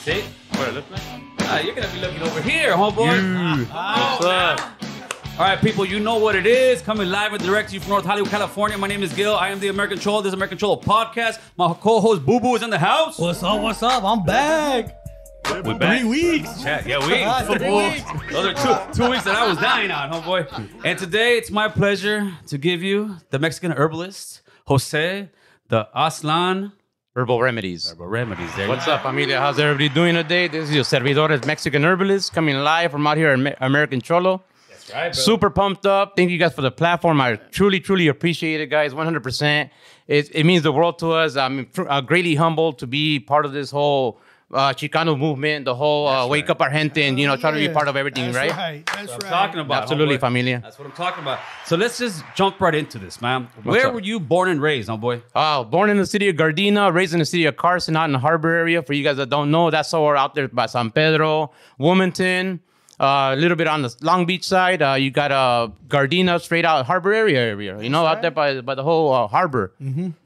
See? What it look like? Ah, you're gonna be looking over here, homeboy. What's up? All right, people, you know what it is. Coming live and direct to you from North Hollywood, California. My name is Gil. I am the American Troll. This is American Troll podcast. My co-host Boo Boo is in the house. What's up? What's up? I'm back. We're back. Three weeks. Yeah, yeah, Ah, we. three weeks. Those are two two weeks that I was dying on, homeboy. And today it's my pleasure to give you the Mexican herbalist Jose, the Aztlan Herbal Remedies. Herbal Remedies. There What's up, familia? How's everybody doing today? This is your servidores Mexican herbalist coming live from out here in American Cholo. That's right, bro. Super pumped up. Thank you guys for the platform. I truly, truly appreciate it, guys. 100%. It, it means the world to us. I'm uh, greatly humbled to be part of this whole uh, Chicano movement, the whole uh, wake right. up our gente and, you know, try to be part of everything, That's right? right. That's That's what right. I'm talking about. Absolutely, homeboy. familia. That's what I'm talking about. So let's just jump right into this, man. Where up? were you born and raised, homeboy? Uh, born in the city of Gardena, raised in the city of Carson, out in the harbor area. For you guys that don't know, that's somewhere out there by San Pedro, Wilmington, uh, a little bit on the Long Beach side. Uh, you got uh, Gardena, straight out harbor area area. You know, out there by by the whole uh, harbor,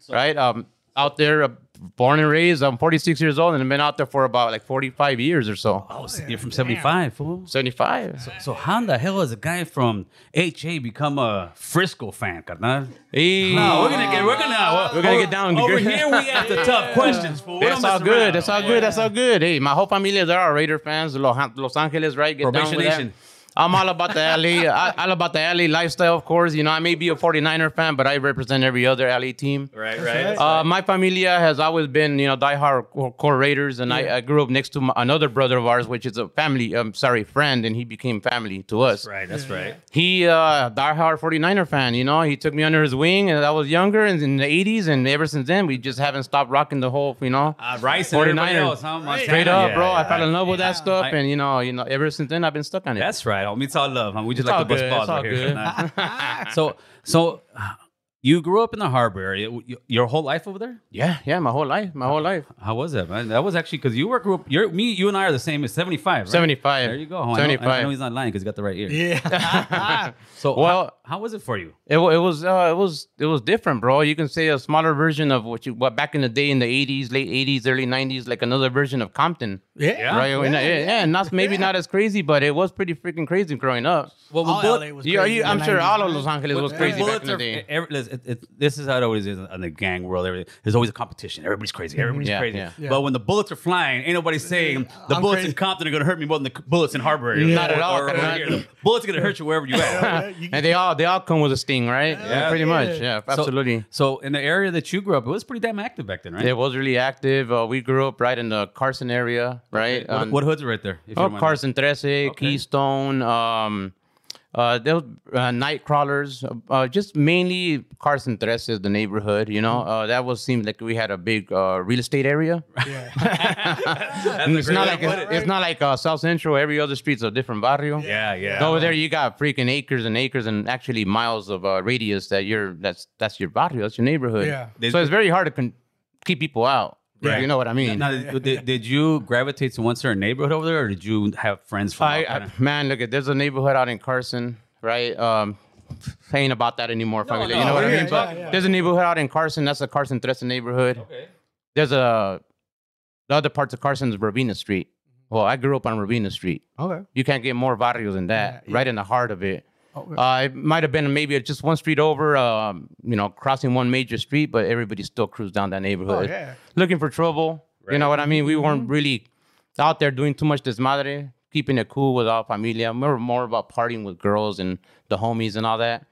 right? Um, out there, uh, born and raised. I'm 46 years old, and I've been out there for about like 45 years or so. Oh, you're from 75, fool. 75. So how in the hell has a guy from HA become a Frisco fan, carnal? Hey. No, we're gonna get we're gonna We're gonna get down. over here. We ask the tough questions, fool. We That's all good. around. That's all good. That's all good. Hey, my whole familia, they're all Raider fans. Los, Los Angeles, right? Get down Probation with that. Nation. I'm all about the LA, I, all about the LA lifestyle, of course. You know, I may be a 49er fan, but I represent every other LA team. Right, right. right. Uh, my familia has always been, you know, diehard core- core Raiders, and I, I grew up next to my, another brother of ours, which is a family, um, sorry, friend, and he became family to us. That's right. That's right. He, uh, diehard 49er fan, you know, he took me under his wing, and I was younger, and in the 80s, and ever since then, we just haven't stopped rocking the whole, you know. Uh, Rice and everybody 49ers. else, huh? Straight up, Yeah, bro. yeah, I fell in right. love with that stuff, I- and you know, you know, ever since then, I've been stuck on it. That's right, homie. It's all love, huh? We just It's like all to bust good. balls It's all right here. so, so you grew up in the harbor area. Your whole life over there? yeah, yeah, my whole life, my whole life. How was that, man? That was actually because you were grew up. You're me. You and I are the same. It's 75. Right? 75. There you go. I know- I know, he's not lying because he's got the right ear. Yeah. So, Well- how, how was it for you? It, it was uh, it was it was different, bro. You can say a smaller version of what you what back in the day in the 80s, late 80s, early 90s, like another version of Compton. yeah. Right? Yeah, yeah, yeah, not maybe not as crazy, but it was pretty freaking crazy growing up. Well, All bullet- LA was You, crazy you, I'm sure 90s, all of? Los Angeles was crazy back in the are- day. every- listen, it, it, this is how it always is in the gang world. Every- There's always a competition. Everybody's crazy. Everybody's Yeah, crazy. yeah. Yeah. But when the bullets are flying, ain't nobody saying the I'm bullets in crazy. Compton are gonna hurt me more than the bullets in Harbor. area. Not at all. or over Not- bullets are gonna hurt you wherever you at. And they all they all come with a sting, right? Yeah, pretty Yeah. much. Yeah, absolutely. So in the area that you grew up, it was pretty damn active back then, right? It was really active. Uh, we grew up right in the Carson area, right? What, On- what hoods are right there? if Oh. Carson Trece, Keystone, um, uh, there was uh, night crawlers. Uh, uh, just mainly Carson Trece is the neighborhood. You know, uh, that was seemed like we had a big uh, real estate area. Yeah. It's not like it's, it. it's not like uh, South Central. Every other street's a different barrio. Yeah, yeah. Over there, you got freaking acres and acres and actually miles of uh, radius that you're that's that's your barrio, that's your neighborhood. Yeah. So it's very hard to con- keep people out. Right. You know what I mean? Now, did, did you gravitate to one certain neighborhood over there, or did you have friends from? I, I man, look at there's a neighborhood out in Carson, right? Um, ain't about that anymore, family. no, you know what I yeah, mean? But yeah, yeah. there's a neighborhood out in Carson. That's the Carson Trece neighborhood. okay. There's a the other parts of Carson is Robina Street. Well, I grew up on Robina Street. Okay. You can't get more barrios than that, Yeah, yeah. right in the heart of it. Okay. Uh, it might have been maybe just one street over, um, you know, crossing one major street, but everybody still cruised down that Oh, neighborhood yeah. looking for trouble. You know what I mean? We weren't really out there doing too much desmadre, keeping it cool with our familia. We were more about partying with girls and the homies and all that.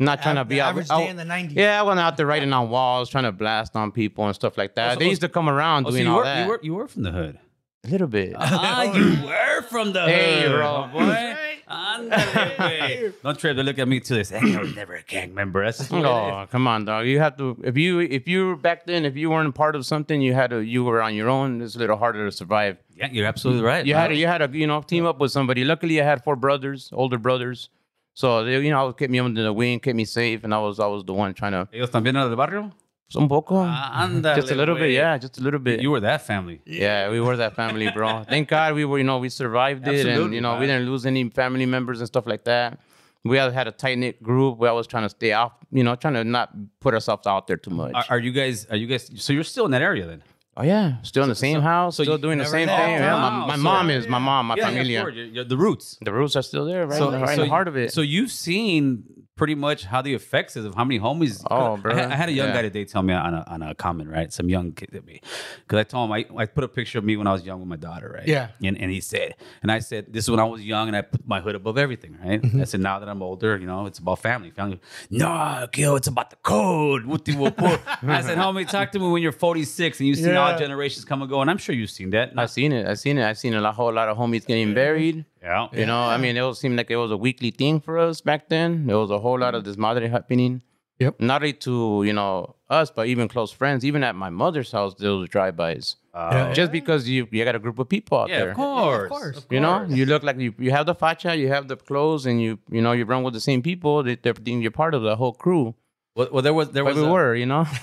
Not trying to The be out. average out- day in the 90s. yeah, I went out there writing on walls, trying to blast on people and stuff like that. so- they used to come around Oh, so doing you all were, that. you were you were from the hood. a little bit. Ah, you were from the Hey, hood, bro. boy. Ándale, güey. Don't try to look at me to this. Hey, I was never a gang member. That's just what it Oh, come on, dog. You have to if you if you were back then if you weren't part of something, you had to you were on your own. It's a little harder to survive. Yeah, you're absolutely right. You man. had to, you had to you know team up with somebody. Luckily, I had four brothers, older brothers, so they you know kept me under the wing, kept me safe, and I was I was the one trying to Ellos también eran del barrio? Poco, Ah, just a little bit, yeah, just a little bit. You were that family. yeah, we were that family, bro. Thank God we were you know we survived it, and you know we didn't lose any family members and stuff like that. We all had a tight knit group. We always trying to stay off, you know, trying to not put ourselves out there too much. Are, are you guys? Are you guys? So you're still in that area then? Oh yeah, still in the same house, so still doing the same thing. Yeah, my, my so- mom is my mom, my yeah, yeah, familia. you're the roots. the roots are still there, right, So, right in the heart of it. So you've seen pretty much how the effects is of how many homies. Oh, I bro. had, I had a young Yeah. guy today tell me on a, on a comment, right? Some young kid at me, because I told him I, I put a picture of me when I was young with my daughter, right? Yeah. And and he said, and I said, this is when I was young, and I put my hood above everything, right? Mm-hmm. I said, now that I'm older, you know, it's about family. Family. No, Gil, it's about the code. Whoop-de whoop whoop. I said, homie, talk to me when you're 46 and you've seen all generations come and go, and I'm sure you've seen that. I've seen it. I've seen it. I've seen a whole lot of homies getting buried. Yeah. You know, I mean, it was seemed like it was a weekly thing for us back then. There was a whole lot of this madre happening. Yep. Not only to you know us, but even close friends. Even at my mother's house, there was drive-bys. Uh, Just because you you got a group of people out yeah, there. of course. of course. You know, you look like you, you have the facha, you have the clothes, and you you know you run with the same people. They, they're you're part of the whole crew. Well, well, there was there But was we a- were, you know.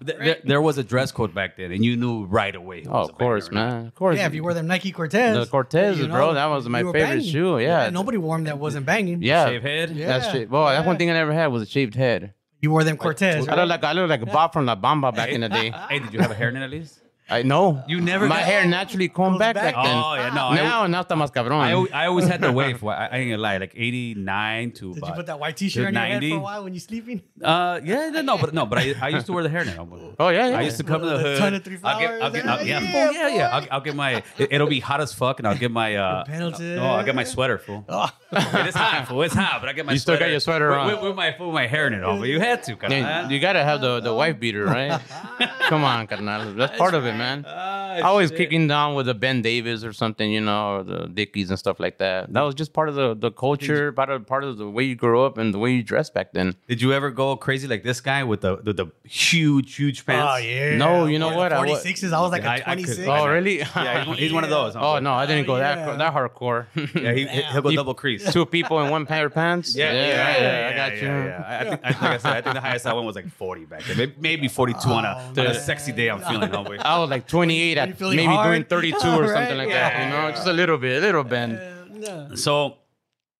There, there- there was a dress code back then, and you knew right away. who oh, was of course, banger or man. Of course. Yeah, if you wore them Nike Cortez. The Cortezes, you know, bro, that was my favorite banging. shoe. Yeah. Nobody wore them that wasn't banging. yeah. Shave head. Yeah. That's shit. Well, that's one thing I never had was a shaved head. You wore them Cortez. I look like I look like Bob from La Bamba back in the day. Hey, did you have a hairnet at least? I know. You never My got- hair naturally combed back, back. back then. Oh yeah, no. I- now, now está más cabrón. I, always, I always had to wait for. I, I ain't gonna lie, like eighty nine to Did about. you put that white T-shirt on your head 90? for a while when you're sleeping? Uh, yeah, no, but no, but I, I used to wear the hairnet. oh yeah, yeah. I used to come to the The hood. ton of three I'll get, I'll get, I'll, yeah, yeah, fool, yeah, yeah. I'll, I'll get my. It, will be hot as fuck, and I'll get my. Uh, Pendleton. oh, I'll get my sweater, fool. Oh. it is hot, fool. It's hot, but I get my. You still got sweater your sweater with, on. with, with my with my hairnet on. But you had to, carnal. Yeah, you gotta have the, the wife beater, right? Come on, carnal. That's part of it, man. Ah, I was shit. kicking down with the Ben Davis or something, you know, or the Dickies and stuff like that. That was just part of the, the culture, part of part of the way you grew up and the way you dress back then. Did you ever go crazy like this guy with the the, the huge huge pants? Oh yeah. No, you know Yeah, what? I wa- 46s. I was like I- I a could- 26. Oh, really? Yeah, he's one, he's one of those. oh no, I didn't go that yeah. that hardcore. Yeah, he, he'll go He- double crease. Two people in one pair of pants. Yeah, yeah, yeah, yeah, I got you. yeah, yeah. I, I think, I, like I said, I think the highest I went was like 40 back then. Maybe, maybe 42 on, a, on a sexy day I'm feeling, homeboy. I was like 28 at maybe hard? doing 32 or something like Yeah. that. You know, just a little bit, a little bend. Yeah. So,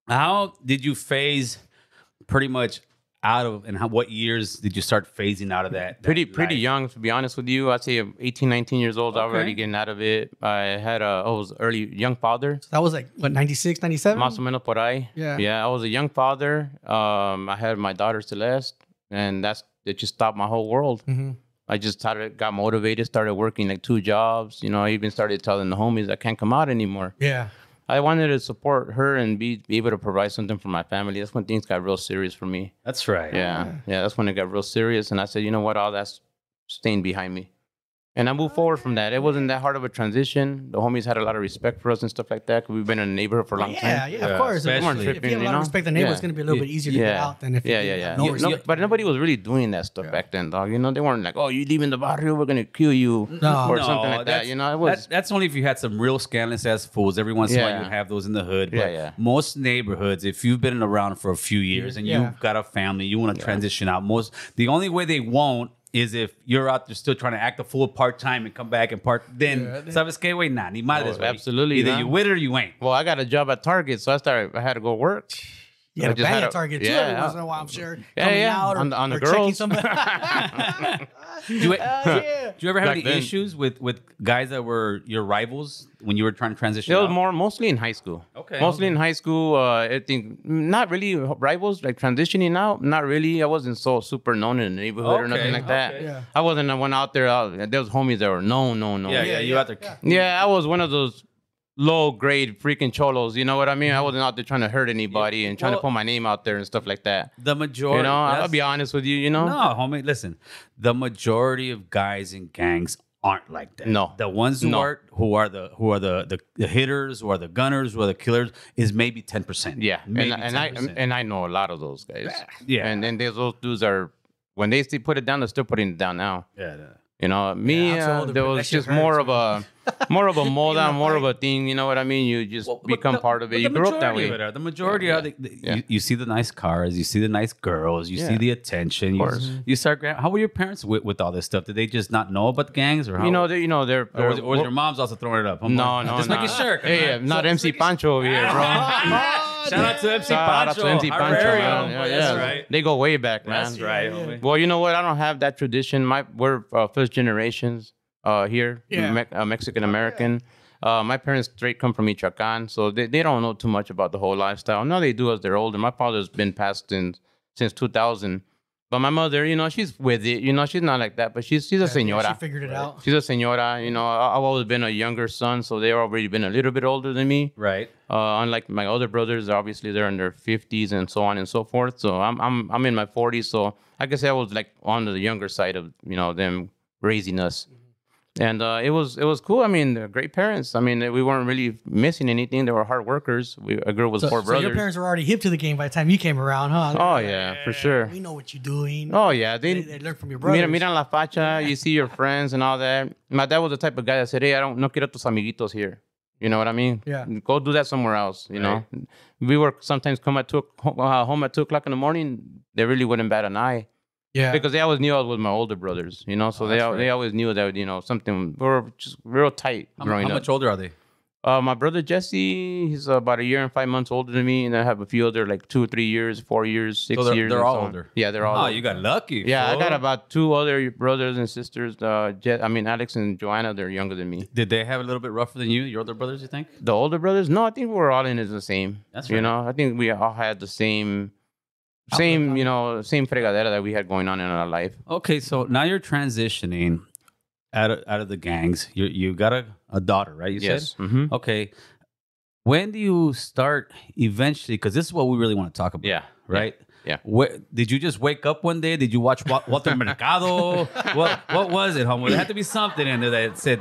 how did you phase pretty much out of, and how, what years did you start phasing out of that? that pretty pretty young to be honest with you i'd say 18 19 years old i was Okay. already getting out of it i had a i was early young father That was like what 96, 97. más o menos por ahí Yeah. yeah i was a young father um i had my daughter celeste and that's it just stopped my whole world Mhm. I just started got motivated started working like two jobs you know i even started telling the homies i can't come out anymore Yeah. i wanted to support her and be, be able to provide something for my family that's when things got real serious for me That's right. yeah, yeah, that's when it got real serious. And I said, you know what, all that's staying behind me. And I moved forward from that. It wasn't that hard of a transition. The homies had a lot of respect for us and stuff like that. 'cause we've been in the neighborhood for a long Yeah, time. yeah, Yeah, of course. If, especially- if you have a lot of respect, the neighbor, Yeah. it's going to be a little bit easier to yeah. get out than if yeah, you yeah, yeah. no no, respect. but nobody was really doing that stuff back then, dog. You know, they weren't like, "Oh, you leaving the barrio, we're gonna kill you," No. or No, something like that. You know, it was that- that's only if you had some real scandalous ass fools. Every once in a while, you have those in the hood. But Yeah, yeah. most neighborhoods, if you've been around for a few years mm, and you've got a family, you want to transition out. Most the only way they won't is if you're out there still trying to act a fool part time and come back and part. Then sabes que way nah, ni madres. Oh, güey. absolutely Either not. you with it or you ain't. well, I got a job at Target, so I started. I had to go work. You I had to just bang had a a- target too yeah, every once I- in a while, I'm sure. Yeah, Coming yeah, out or, on the- on the checking girls. somebody. Do you, yeah. do you ever have Back any then. issues with with guys that were your rivals when you were trying to transition? It was out? more mostly in high school. Okay. Mostly in high school. Uh, I think not really rivals like transitioning out. Not really. I wasn't so super known in the neighborhood or nothing like that. Yeah. I wasn't the one out there. Uh, there was homies that were known, known, known. Yeah, yeah, Yeah, you out there. Yeah. I was one of those low grade freaking cholos. You know what I mean? I mm-hmm. wasn't out there trying to hurt anybody and trying Well- to put my name out there and stuff like that. The majority. You know, I'll be honest with you. You know. No, homie, listen. The majority of guys in gangs aren't like that. No. The ones who No. are who are the who are the, the the hitters, who are the gunners, who are the killers is maybe 10%. Yeah, Maybe and, and I 10%. and I know a lot of those guys. Yeah. and then those dudes are when they still put it down, they're still putting it down now. yeah, yeah. You know, me, Yeah, uh, there was just more of a, more of a on, more of a thing. You know what I mean? You just Well, become the- part of it. You grew up that way. are- the majority Yeah, are the, the- yeah. you, you see the nice cars, you see the nice girls, you see the attention. You, you start. How were your parents with, with all this stuff? Did they just not know about the gangs, or how? You know, they, you know, they're. or was, or was your mom's also throwing it up? I'm no, like, no, just no. making sure. Hey, I'm not MC Pancho over here, bro. Shout out to MC Shout out Pancho. to MC our Pancho, very man. own. Yeah, That's yeah. right. They go way back, man. That's right. yeah. homie. Well, you know what? I don't have that tradition. My we're uh, first generations uh, here, Yeah. Me- uh, Mexican American. Uh, my parents straight come from Michoacan, so they, they don't know too much about the whole lifestyle. No, they do as they're older. My father's been passed in since 2000, but my mother, you know, she's with it. You know, she's not like that, but she's she's a senora. She figured it out. She's a senora. You know, I've always been a younger son, so they've already been a little bit older than me. Right. Uh, unlike my other brothers, obviously they're in their 50s and so on and so forth. So I'm I'm I'm in my 40s, so I guess I was like on the younger side of you know them raising us, and uh, it was it was cool. I mean, they're great parents. I mean, we weren't really missing anything. They were hard workers. We grew up with So, four so brothers. your parents were already hip to the game by the time you came around, huh? oh yeah, for sure. We know what you're doing. Oh yeah, they, they. they learn from your brothers. Mira, mira la facha, you see your friends and all that. My dad was the type of guy that said, hey, I don't, no quiero tus amiguitos here. You know what I mean? Yeah. Go do that somewhere else, you know? We were sometimes come at two uh, home at 2 o'clock in the morning. They really wouldn't bat an eye. Yeah. Because they always knew I was with my older brothers, you know? So they, that's al- they always knew that, you know, something, we were just real tight How, growing how up. much older are they? Uh, my brother Jesse, he's about a year and five months older than me, and I have a few other like two, three years, four years, six So they're- years. they're all so older. Yeah, they're all. Oh, older. you got lucky. Yeah, I got about two other brothers and sisters. Uh, Je- I mean, Alex and Joanna, they're younger than me. Did they have a little bit rougher than you? Your older brothers, you think? The older brothers, no, I think we're all in it the same. That's You know, I think we all had the same, same, you know, same fregadera that we had going on in our life. Okay, so now you're transitioning out of out of the gangs. You you got a, a daughter, right? You yes. said. hmm Okay. When do you start eventually? Because this is what we really want to talk about. Yeah. Right. Yeah. Where, did you just wake up one day? Did you watch Walter Mercado? what What was it, homo? There had to be something in there that said,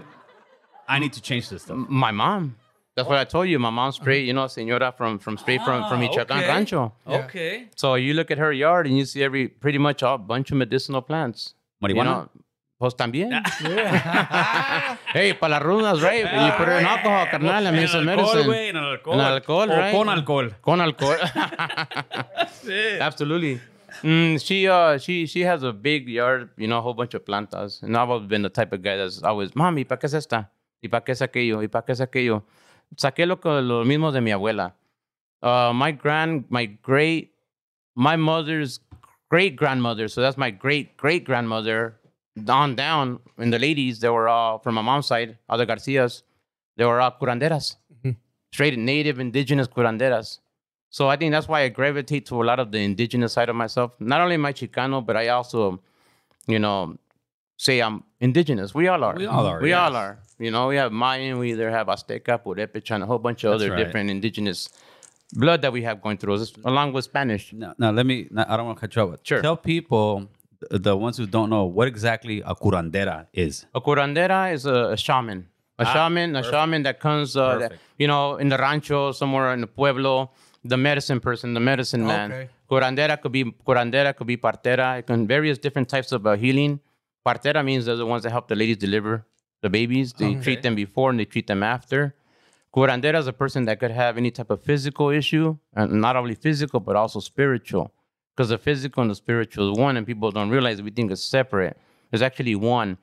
"I need to change this stuff." My mom. That's what I told you. My mom's straight, you know, senora from from straight from from Ah, Michoacan okay. Rancho. Yeah. Okay. So you look at her yard and you see every pretty much a bunch of medicinal plants. You Marijuana. know, pues también. hey, para las rudas, right? you put it in alcohol, carnal. I mean, it's a En alcohol, medicine. güey, en alcohol. En alcohol, O right? con alcohol. Con alcohol. Absolutely. Mm, she uh she she has a big yard, you know, a whole bunch of plantas. And I've always been the type of guy that's always, mami, ¿para qué es esta? ¿Y para qué es aquello? ¿Y para qué es aquello? Saqué lo, lo mismo de mi abuela. Uh, my grand, my great, my mother's great grandmother. So that's my great great grandmother. On down in the ladies, they were all from my mom's side, the Garcias. They were all curanderas, straight native indigenous curanderas. So I think that's why I gravitate to a lot of the indigenous side of myself. Not only I Chicano, but I also, you know, say I'm indigenous. We all are. We all are, We all are. You know, we have Mayan, we either have Azteca, Purepecha, and a whole bunch of That's other right. different indigenous blood that we have going through us, along with Spanish. Now, now let me. Now, I don't want to cut you off. Sure. Tell people, the, ones who don't know, what exactly a curandera is. A curandera is a, a shaman. A Ah, shaman, a shaman that comes, uh, that, you know, in the rancho, somewhere in the pueblo, the medicine person, the medicine man. Okay. Curandera could be curandera, could be partera. It can various different types of uh, healing. Partera means they're the ones that help the ladies deliver the babies. They Okay. treat them before and they treat them after. Curandera is a person that could have any type of physical issue, and not only physical but also spiritual. Because the physical and the spiritual is one, and people don't realize we think it's separate. It's actually one.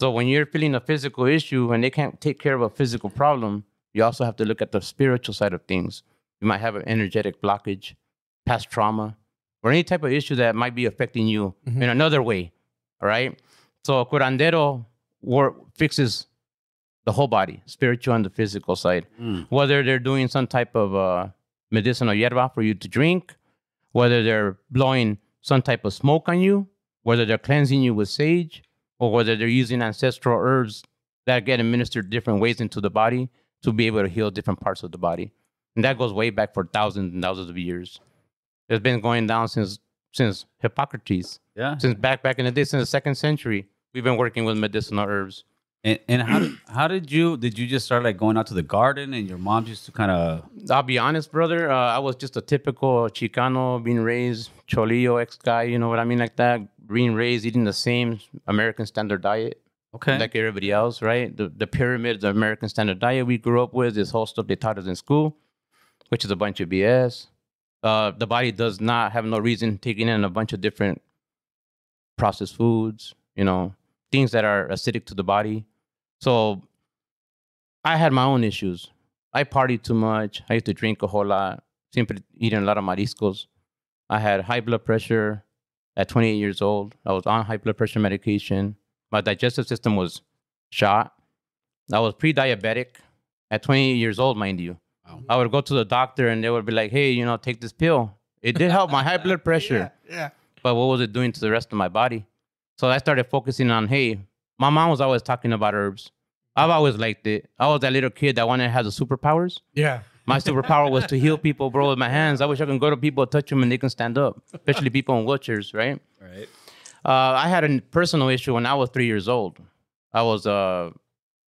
So when you're feeling a physical issue and they can't take care of a physical problem, you also have to look at the spiritual side of things. You might have an energetic blockage, past trauma, or any type of issue that might be affecting you mm-hmm. in another way. All right. So curandero work, fixes the whole body, spiritual and the physical side. Whether they're doing some type of uh, medicinal hierba for you to drink, whether they're blowing some type of smoke on you, whether they're cleansing you with sage, or whether they're using ancestral herbs that get administered different ways into the body to be able to heal different parts of the body. And that goes way back for thousands and thousands of years. It's been going down since since Hippocrates, Yeah. since back back in the day, since the second century. We've been working with medicinal herbs. And, and how did, how did you did you just start like going out to the garden and your mom used to kind of I'll be honest, brother. Uh, I was just a typical Chicano, being raised Cholillo ex guy. You know what I mean, like that. Being raised eating the same American standard diet okay like everybody else, right? The the pyramid, the American standard diet we grew up with, this whole stuff they taught us in school, which is a bunch of BS. Uh, the body does not have no reason taking in a bunch of different processed foods, you know, things that are acidic to the body. So I had my own issues. I partied too much. I used to drink a whole lot. simply eating a lot of mariscos. I had high blood pressure at 28 years old. I was on high blood pressure medication. My digestive system was shot. I was pre-diabetic at 28 years old, mind you. Wow. I would go to the doctor and they would be like, "Hey, you know, take this pill." It did help my high blood pressure, Yeah. yeah. but what was it doing to the rest of my body? So I started focusing on, hey, my mom was always talking about herbs. I've always liked it. I was that little kid that wanted to have the superpowers. Yeah. My superpower was to heal people, bro, with my hands. I wish I could go to people, touch them, and they can stand up, especially people in wheelchairs, right? Right. Uh, I had a personal issue when I was three years old. I was uh,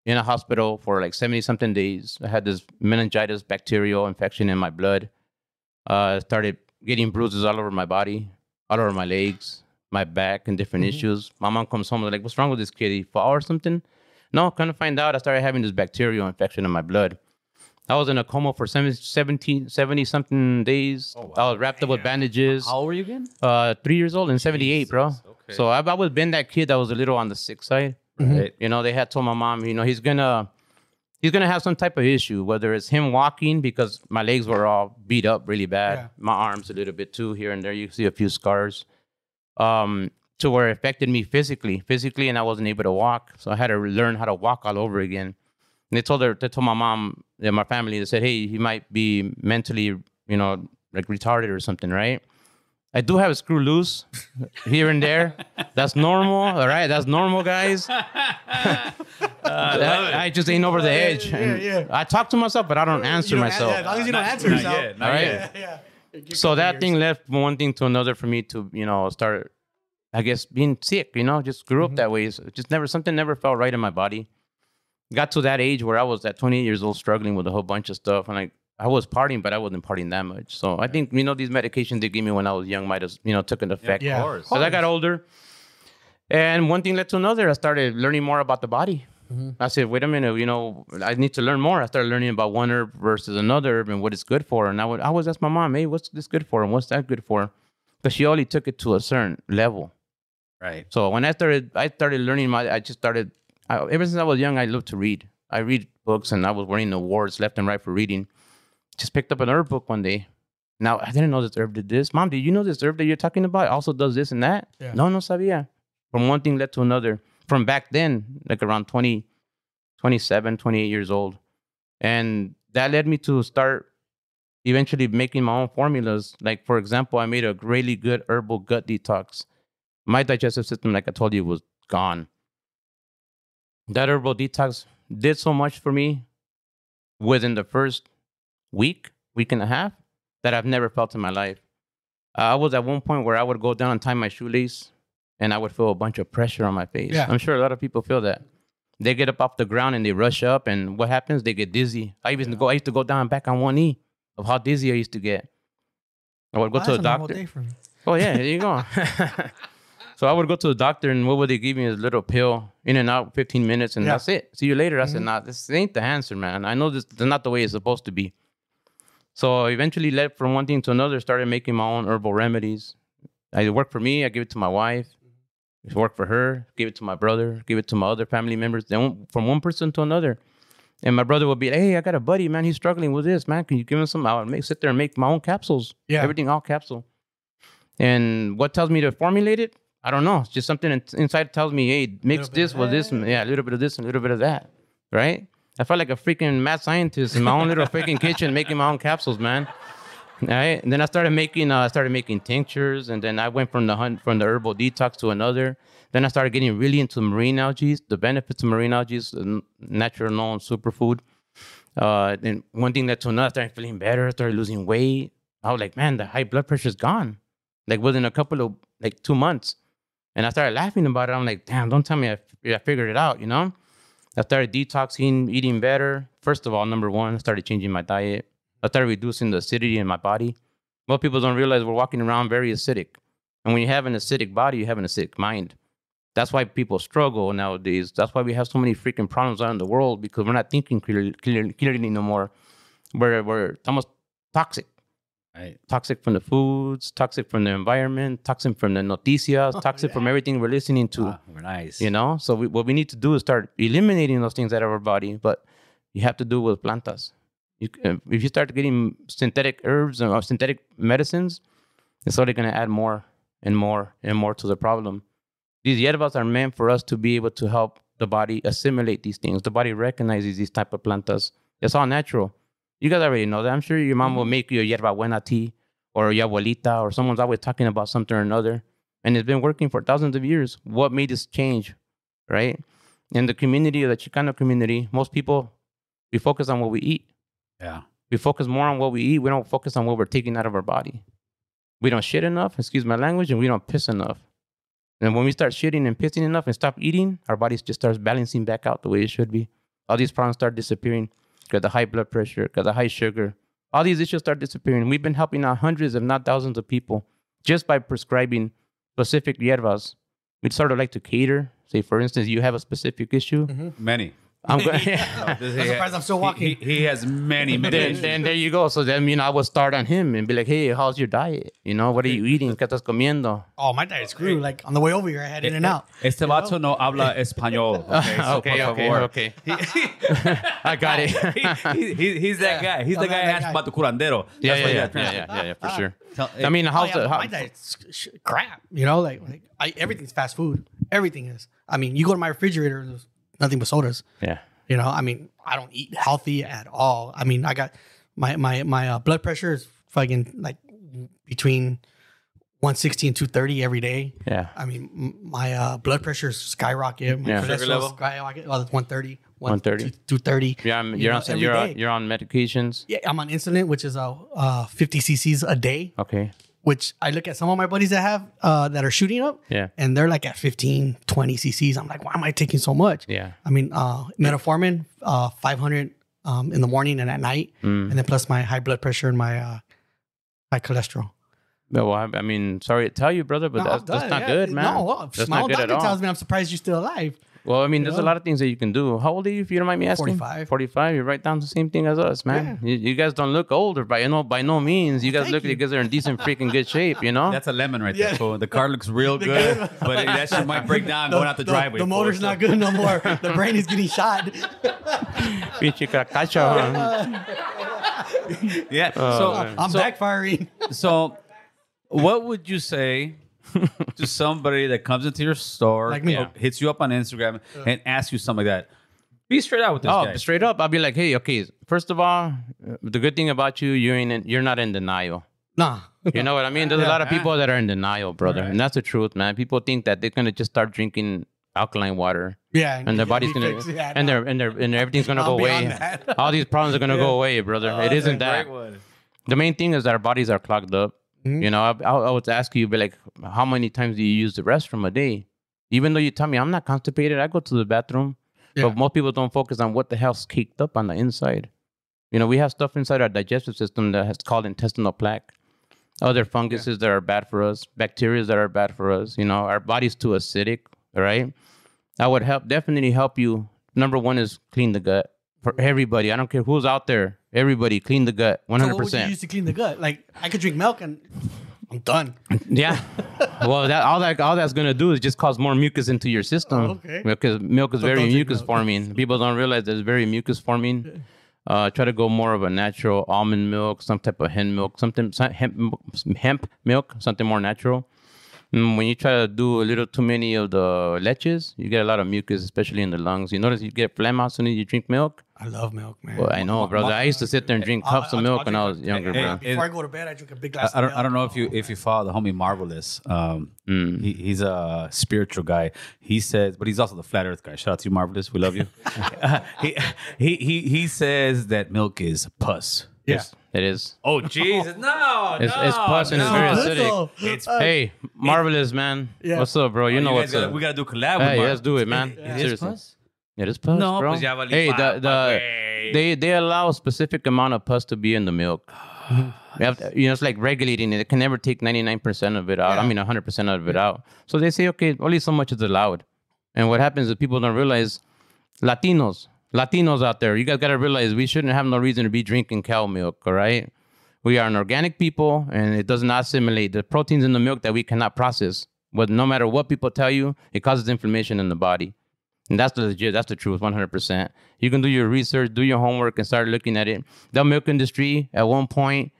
in a hospital for like 70 something days. I had this meningitis bacterial infection in my blood. Uh, started getting bruises all over my body, all over my legs, my back, and different issues. My mom comes home like, what's wrong with this kid? He fall or something? No, kind of find out I started having this bacterial infection in my blood. I was in a coma for 70, 70 something days. Oh, wow. I was wrapped up with bandages. How old were you again? Uh, three years old and 78, bro. Okay. So I've always been that kid that was a little on the sick side. Right. You know, they had told my mom, you know, he's gonna he's gonna have some type of issue, whether it's him walking because my legs were all beat up really bad, Yeah. my arms a little bit too here and there. You see a few scars, um, to where it affected me physically, physically, and I wasn't able to walk. So I had to learn how to walk all over again. And they told her, they told my mom and my family, they said, hey, he might be mentally, you know, like retarded or something, right? I do have a screw loose here and there. That's normal, all right? That's normal, guys. I, I just ain't over the edge. yeah, And yeah. I talk to myself, but I don't answer You don't myself. Yeah, as long as you don't Not- answer not yourself. yet, not All right. Yet. Yeah. yeah. Give so that years. thing left one thing to another for me to you know start i guess being sick you know just grew up that way so just never something never felt right in my body got to that age where i was at 28 years old struggling with a whole bunch of stuff and like i was partying but i wasn't partying that much so i think you know these medications they gave me when i was young might have you know took an effect Yeah. Of course. as I got older, and one thing led to another, I started learning more about the body. Mm-hmm. I said, wait a minute, you know, I need to learn more. I started learning about one herb versus another herb and what it's good for. And I would I always ask my mom, hey, what's this good for? And what's that good for? Because she only took it to a certain level. Right. So when I started, I started learning my, I just started, I, ever since I was young, I loved to read. I read books and I was winning awards left and right for reading. Just picked up an herb book one day. Now, I didn't know this herb did this. Mom, did you know this herb that you're talking about it also does this and that? Yeah. No, no sabía. From one thing led to another. From back then, like around 20, 27, 28 years old. And that led me to start eventually making my own formulas. Like, for example, I made a really good herbal gut detox. My digestive system, like I told you, was gone. That herbal detox did so much for me within the first week, week and a half, that I've never felt in my life. Uh, I was at one point where I would go down and tie my shoelace and I would feel a bunch of pressure on my face. Yeah. I'm sure a lot of people feel that. They get up off the ground and they rush up, and what happens? They get dizzy. I even go. I used to go down back on one knee of how dizzy I used to get. I would go Well, to a doctor. day for me. Oh yeah, there you go. so I would go to the doctor, and what would they give me? A little pill, in and out, fifteen minutes, and Yeah. that's it. See you later. I said, mm-hmm. Nah, this ain't the answer, man. I know this is not the way it's supposed to be. So I eventually led from one thing to another. Started making my own herbal remedies. I it worked for me. I give it to my wife. It worked for her. Give it to my brother. Give it to my other family members. Then from one person to another. And my brother would be like, "Hey, I got a buddy, man. He's struggling with this, man. Can you give him some?" I would make sit there and make my own capsules. Yeah. everything all capsule. And what tells me to formulate it? I don't know. It's just something in- inside tells me, "Hey, mix this with this, and yeah, a little bit of this, and a little bit of that." Right? I felt like a freaking mad scientist in my own little freaking kitchen making my own capsules, man. Right? And then I started making uh, I started making tinctures, and then I went from the hunt from the herbal detox to another. Then I started getting really into marine algae. The benefits of marine algae is natural known superfood. Uh, then one thing led to another. I started feeling better. I started losing weight. I was like, man, the high blood pressure is gone. Like within a couple of like two months. And I started laughing about it. I'm like, damn, don't tell me I figured it out, you know? I started detoxing, eating better. First of all, number one, I started changing my diet. I started reducing the acidity in my body. Most people don't realize we're walking around very acidic. And when you have an acidic body, you have an acidic mind. That's why people struggle nowadays. That's why we have so many freaking problems out in the world because we're not thinking clearly, clearly, clearly no more. We're, we're almost toxic. Right. Toxic from the foods, toxic from the environment, toxic from the noticias, toxic from everything we're listening to. Ah, we're nice. You know, so we, what we need to do is start eliminating those things out of our body, but you have to do it with plantas. You, uh, if you start getting synthetic herbs or synthetic medicines, it's only going to add more and more and more to the problem. These hierbas are meant for us to be able to help the body assimilate these things. The body recognizes these type of plantas. It's all natural. You guys already know that. I'm sure your mom will make you a yerba buena tea or your abuelita or someone's always talking about something or another. And it's been working for thousands of years. What made this change, right? In the community, the Chicano community, most people, we focus on what we eat. Yeah. We focus more on what we eat. We don't focus on what we're taking out of our body. We don't shit enough, excuse my language, and we don't piss enough. And when we start shitting and pissing enough and stop eating, our body just starts balancing back out the way it should be. All these problems start disappearing. Got the high blood pressure, got the high sugar. All these issues start disappearing. We've been helping out hundreds, if not thousands, of people just by prescribing specific hierbas. We'd sort of like to cater. Say, for instance, you have a specific issue. Mm-hmm. Many. I'm going. This- he- surprised I'm still walking. He, he has many, many. then, then there you go. So then, you know, I would start on him and be like, hey, how's your diet? You know, what are you eating? ¿Qué estás comiendo? Oh, my diet's screwed. Like on the way over here, I had in and out. Eh, este vato no habla español. Okay, so okay, por okay, favor. okay. I got it. he, he, he's that guy. He's the Oh, guy that- asked about the curandero. yeah, That's yeah, what yeah, yeah, yeah, yeah, for sure. Tell- I mean, eh, Oh, how's yeah, the how, my diet's sh- crap. You know, like, like I, everything's fast food. Everything is. I mean, you go to my refrigerator, there's nothing but sodas. yeah, You know, I mean, I don't eat healthy at all. I mean, I got my my my uh, blood pressure is fucking like between 160 and 230 every day. yeah. I mean, my uh, blood pressure is skyrocket. My Yeah. cholesterol Sugar level? skyrocket. Well, it's 130. 130. 230. Yeah, I'm, You you're know, on every you're on, you're on medications. Yeah, I'm on insulin, which is uh, uh 50 cc's a day. Okay. Which I look at some of my buddies that have uh that are shooting up, Yeah. and they're like at 15, 20 cc's. I'm like, why am I taking so much? Yeah. I mean, uh, metformin, uh, 500 um, in the morning and at night, Mm. and then plus my high blood pressure and my uh, high cholesterol. Yeah, Well, I, I mean, sorry to tell you, brother, but No, that's, that's not Yeah, good, man. No, well, that's my not own doctor tells me I'm surprised you're still alive. Well, I mean, there's a lot of things that you can do. How old are you, if you don't mind me asking? 45. 45. You're right down the same thing as us, man. You, you guys don't look older by no by no means. You guys Thank look you. like you guys are in decent freaking good shape, you know? That's a lemon right Yeah. there. fool. The car looks real good, but that shit might break down going out the, driveway. The fool. motor's not good no more. the brain is getting shot. Pinche carcacha, huh? Yeah. Oh, so, man. I'm so, backfiring. so, what would you say to somebody that comes into your store, Like me. or hits you up on Instagram, and asks you something like that? Be straight out with this Oh, guy. straight up, I'll be like, hey, okay. First of all, uh, the good thing about you, you're in, you're not in denial. Nah. You know what I mean? There's a lot of people that are in denial, brother, and that's the truth, man. People think that they're gonna just start drinking alkaline water, Yeah. and their body's be gonna, fixed. Yeah, and nah. their, and their, and everything's gonna I'm go away. All these problems are gonna go away, brother. Oh, it isn't that. The main thing is that our bodies are clogged up. Mhm. You know, I, I, I would ask you, be like, how many times do you use the restroom a day? Even though you tell me I'm not constipated, I go to the bathroom. Yeah. But most people don't focus on what the hell's caked up on the inside. You know, we have stuff inside our digestive system that has called intestinal plaque. Other funguses that are bad for us, bacteria that are bad for us. You know, our body's too acidic. All right, that would help. Definitely help you. Number one is clean the gut for everybody. I don't care who's out there. Everybody clean the gut. Hundred would you percent. use to clean the gut? Like I could drink milk and I'm done. Yeah. well, that all that all that's gonna do is just cause more mucus into your system. Oh, okay. Because milk is very mucus milk. forming. People don't realize that it's very mucus forming. Uh, try to go more of a natural almond milk, some type of hemp milk, something some hemp hemp milk, something more natural. Mm, when you try to do a little too many of the leches, you get a lot of mucus, especially in the lungs. You notice you get phlegm as soon as you drink milk. I love milk, man. Well, I know, brother. I used to sit there and drink I'll- cups of I'll- milk I'll when I was younger, Hey, bro. hey, Before I go to bed, I drink a big glass. I, I of don't. I don't know if you if you follow the homie Marvelous. Um, Mm. he, he's a spiritual guy. He says, but he's also the flat Earth guy. Shout out to you, Marvelous. We love you. Uh, he, he he he says that milk is pus. Yes, it is. Oh Jesus! No, It's, no, it's pus and it's no. very acidic. It's Uh, Hey, marvelous man. Yeah. What's up, bro? You know You what's guys gotta, up. we gotta do a collab. Hey, with let's do it, man. It is Seriously. pus? It is pus, No, bro. pues ya hey, pa- the, the güey. they they allow a specific amount of pus to be in the milk. You, have to- you know, it's like regulating it. It can never take ninety nine percent of it out. I Yeah. mean, hundred percent of it out. So they say, okay, only so much is allowed. And what happens is people don't realize Latinos, Latinos out there, you guys got to realize we shouldn't have no reason to be drinking cow milk. All right. We are an organic people, and it does not assimilate the proteins in the milk that we cannot process. But no matter what people tell you, it causes inflammation in the body. And that's the legit, that's the truth, 100%. You can do your research, do your homework, and start looking at it. The milk industry, at one point,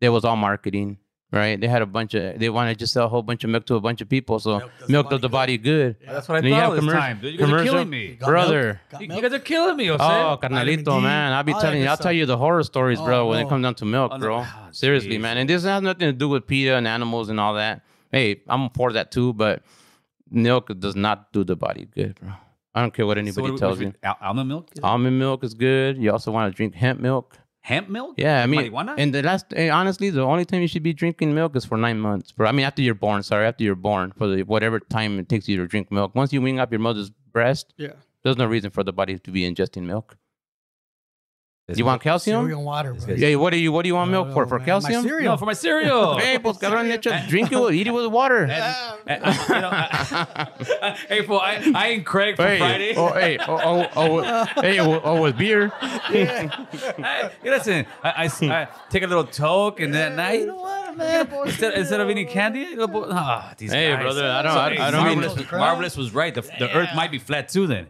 there was all marketing, right? They had a bunch of, they wanted to just sell a whole bunch of milk to a bunch of people. So Milk milk, does the body the body good. That's what I And thought have all this time. Dude. You guys are killing me. Brother. milk? Got You, milk? you guys are killing me, Jose. Oh, Vitamin carnalito, man. I'll be all that telling you, I'll stuff. tell you the horror stories, Oh, bro, when it comes down to milk, Oh, no. bro. Ah, Seriously, jeez. man. And this has nothing to do with PETA and animals and all that. Hey, I'm for that too, but milk does not do the body good, bro. I don't care what So anybody what do we- tells we- you. almond milk? Almond milk is good. You also want to drink hemp milk. Hemp milk? Yeah, I mean, Marijuana? and the last, honestly, the only time you should be drinking milk is for nine months, bro. I mean, after you're born. Sorry, after you're born, for the whatever time it takes you to drink milk. Once you wing up your mother's breast, Yeah. there's no reason for the body to be ingesting milk. This You want calcium? Cereal and water, bro. Yeah, what do you what do you want milk for? Oh, For man. My calcium? cereal. No, for my cereal. Hey, pues cabrón, let just drink it, with- eat it with water. And, and, I- you know, I- hey, fool, I, I ain't Craig for Hey, Friday. oh, hey, oh, oh, oh, hey, oh, oh, with beer. Hey, listen, I, I, I take a little toke and then, now, you know what, man? Instead, instead of eating candy, you know, bo- ah, these Hey, guys. brother, I don't- So, I- I don't mean- Marvelous, Marvelous was right. The, the earth might be flat too then.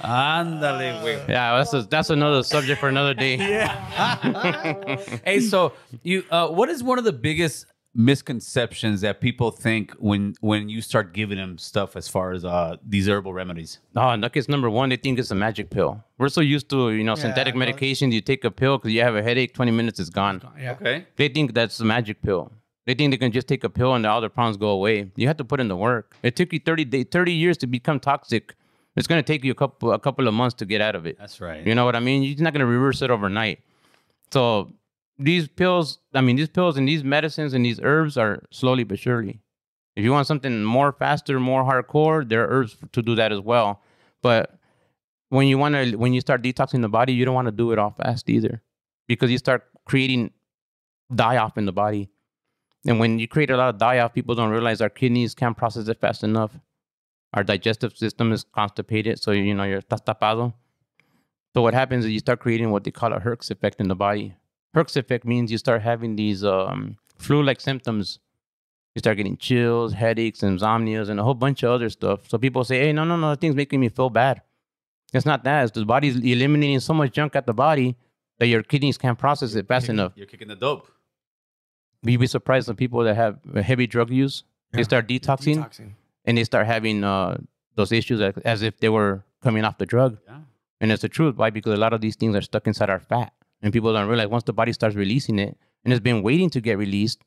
Ándale, güey. Yeah, that's a, that's another subject for another day. Hey, so you, uh, what is one of the biggest misconceptions that people think when when you start giving them stuff as far as uh, these herbal remedies? Oh, and that is number one. They think it's a magic pill. We're so used to, you know, synthetic bro. medications. You take a pill because you have a headache. Twenty minutes is gone. Yeah. Okay. They think that's a magic pill. They think they can just take a pill and all their problems go away. You have to put in the work. It took you 30 day, 30 years to become toxic. It's going to take you a couple a couple of months to get out of it. That's right. You know what I mean? You're not going to reverse it overnight. So these pills, I mean, these pills and these medicines and these herbs are slowly but surely. If you want something more faster, more hardcore, there are herbs to do that as well. But when you want to, when you start detoxing the body, you don't want to do it all fast either, because you start creating die off in the body. And when you create a lot of die off, people don't realize our kidneys can't process it fast enough. Our digestive system is constipated, so you know you're estás tapado. So what happens is you start creating what they call a Herx effect in the body. Herx effect means you start having these um, flu-like symptoms. You start getting chills, headaches, insomnias, and a whole bunch of other stuff. So people say, "Hey, no, no, no, that thing's making me feel bad." It's not that. It's the body's eliminating so much junk at the body that your kidneys can't process it fast enough. You're kicking the dope. You'd be surprised the people that have heavy drug use. They start detoxing Detoxing. And they start having uh, those issues as, if they were coming off the drug. Yeah. And it's the truth. Why? Because a lot of these things are stuck inside our fat. And people don't realize once the body starts releasing it, and it's been waiting to get released,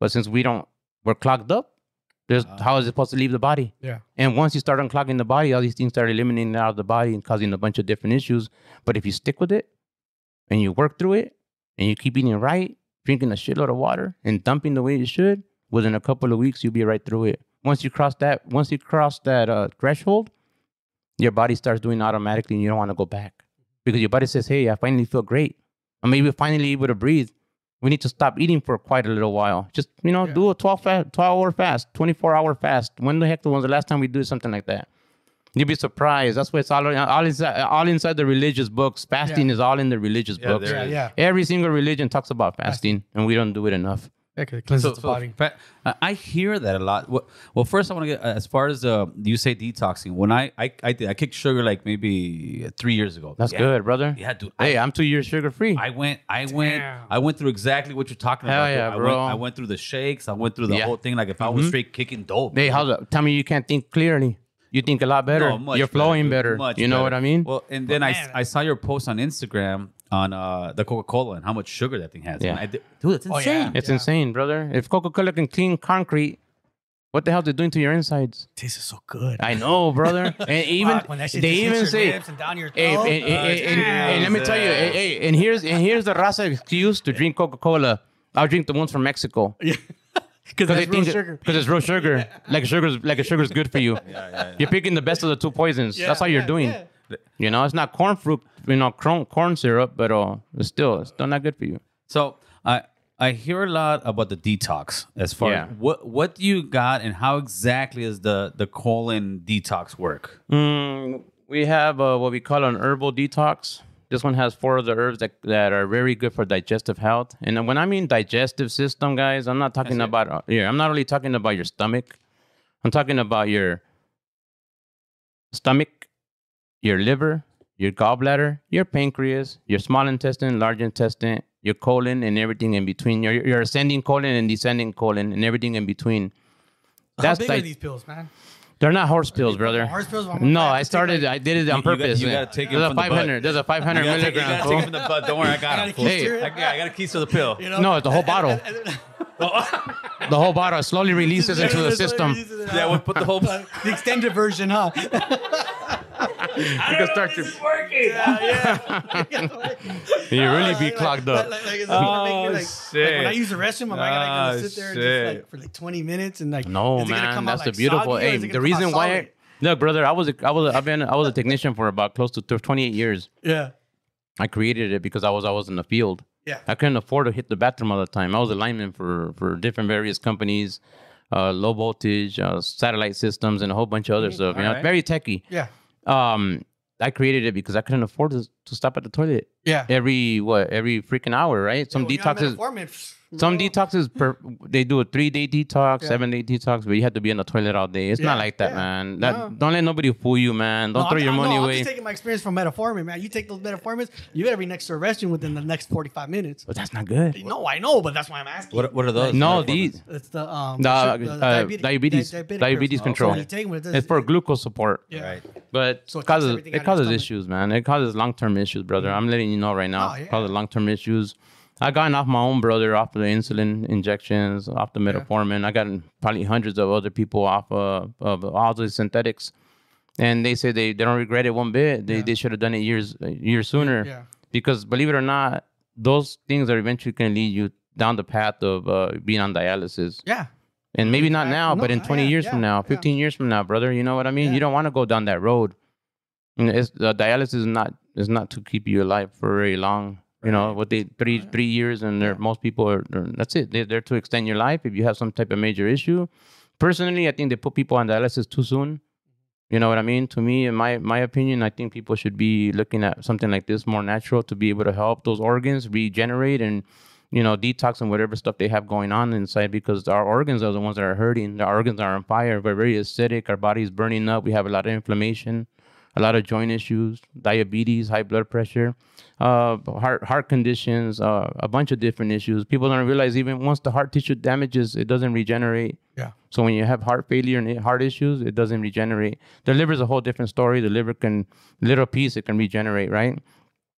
but since we don't, we're clogged up, there's, Ah. how is it supposed to leave the body? Yeah. And once you start unclogging the body, all these things start eliminating out of the body and causing a bunch of different issues. But if you stick with it and you work through it and you keep eating right, drinking a shitload of water and dumping the way you should, within a couple of weeks, you'll be right through it. Once you cross that, once you cross that uh, threshold, your body starts doing automatically and you don't want to go back because your body says, Hey, I finally feel great. I'm maybe finally able to breathe. We need to stop eating for quite a little while. Just, you know, Yeah. do a 12, fa- 12 hour fast, 24 hour fast. When the heck was the last time we did something like that? You'd be surprised. That's why it's all, all, inside, all inside the religious books. Fasting is all in the religious Yeah, books. Yeah, yeah. Every single religion talks about fasting, and we don't do it enough. Yeah, 'cause it cleanses So, the so body. fa- I I hear that a lot. Well, well first I want to get as far as uh, you say detoxing. When I I I, did, I kicked sugar like maybe three years ago. That's Yeah. good, brother. Yeah, dude. Hey, I, I'm two years sugar free. I went, I went, I went through exactly what you're talking Hell about. dude. yeah, I bro. Went, I went through the shakes. I went through the Yeah. whole thing. Like if I was Mhm. straight kicking dope. Hey, how's it? Tell me you can't think clearly. You think a lot better. No, much You're flowing dude. better. Much you know better. what I mean? Well, and then I. I saw your post on Instagram on uh, the Coca Cola and how much sugar that thing has. Yeah. I dude, it's Oh, insane. yeah. it's insane, brother. If Coca Cola can clean concrete, what the hell is it doing to your insides? tastes so good. I know, brother. and even Fuck, when that shit they even say, lips and down your Hey, and, and- and- and- and let me tell you, hey, hey, and here's and here's the raza excuse to drink Coca Cola. I'll drink the ones from Mexico because because that's real sugar. because it's real sugar. Like sugar's like a sugar's good for you. Yeah, yeah. You're picking the best of the two poisons. That's all you're yeah, doing. You know, it's not corn fruit, you know, corn, corn syrup, but uh, it's still it's still not good for you. So I I hear a lot about the detox as far Yeah. as what what do you got and how exactly does the the colon detox work? Mm, we have uh, what we call an herbal detox. This one has four of the herbs that, that are very good for digestive health. And when I mean digestive system, guys, I'm not talking about uh, yeah, I'm not really talking about your stomach. I'm talking about your stomach, your liver, your gallbladder, your pancreas, your small intestine, large intestine, your colon, and everything in between. Your, your ascending colon and descending colon, and everything in between. How big like- are these pills, man? They're not horse pills, brother. horse pills? I'm No, I started. like- I did it on You- you got- purpose. you gotta take it There's a from the butt. 500. There's a 500 You gotta take, you milligram. gotta take it from the butt. Don't worry, I got gotta it. Hey. I, got, I got a keys to the pill. You know? No, it's the whole bottle. The whole bottle slowly releases into the system. Yeah, we'll put the whole. the extended version, huh? You can start your. working. You really be Like- clogged like- up. Like, like, it's Oh, like, make me, like, shit. like when I use the restroom, I'm not Oh, gonna sit there and just like for like 20 minutes and like No, is it gonna man, that's the beautiful. soggy or Hey, the reason why. solid? Look, brother, I was a, I was a, I've been I was a technician for about close to 28 years. yeah I created it because I was I was in the field. yeah I couldn't afford to hit the bathroom all the time. I was a lineman for for different various companies, uh, low voltage, uh, satellite systems, and a whole bunch of other stuff. You know, Alright. very techy. yeah Um, I created it because I couldn't afford to, to stop at the toilet yeah. every what every freaking hour, right? Some When you're detoxes. metformin, pff, Some bro. detoxes per they do a three day detox, Yeah. seven day detox, but you have to be in the toilet all day. It's Yeah, not like that, yeah. man. That No. don't let nobody fool you, man. Don't No, throw I'm- your I'm- money no, I'm just taking my experience from metformin, man. You take those metformins, you better be next to a restroom within the next 45 minutes. but that's not good. No, I know, but that's why I'm asking. What, what are those? No, these It's the um The, uh, sugar- uh, diabetes- di- diabetes pills. control. So when you it does- it's for glucose support. Yeah. Right. But So it it causes it causes issues, man. It causes long term issues, brother. I'm letting you know right now. Oh. It causes long term issues. I gotten off my own brother off of the insulin injections, off the metformin. I got probably hundreds of other people off uh, of all the synthetics, and they say they, they don't regret it one bit. They Yeah. they should have done it years years sooner. Yeah. Because believe it or not, those things are eventually going to lead you down the path of uh, being on dialysis. Yeah. And maybe not now, but in 20 yeah, years yeah, from now, yeah. 15 years from now, brother, you know what I mean? Yeah. You don't want to go down that road. You know, it's, uh, dialysis is not is not to keep you alive for very long. You know, what they three three years, and they're, most people are, are- that's it. They're there to extend your life if you have some type of major issue. Personally, I think they put people on dialysis too soon. You know what I mean? To me, in my my opinion, I think people should be looking at something like this more natural to be able to help those organs regenerate and you know detox and whatever stuff they have going on inside because our organs are the ones that are hurting. The organs are on fire. We're very acidic. Our body's burning up. We have a lot of inflammation, a lot of joint issues, diabetes, high blood pressure, uh, heart heart conditions, uh, a bunch of different issues. People don't realize even once the heart tissue damages, it doesn't regenerate. Yeah. So when you have heart failure and heart issues, it doesn't regenerate. The liver is a whole different story. The liver can little piece it can regenerate, right?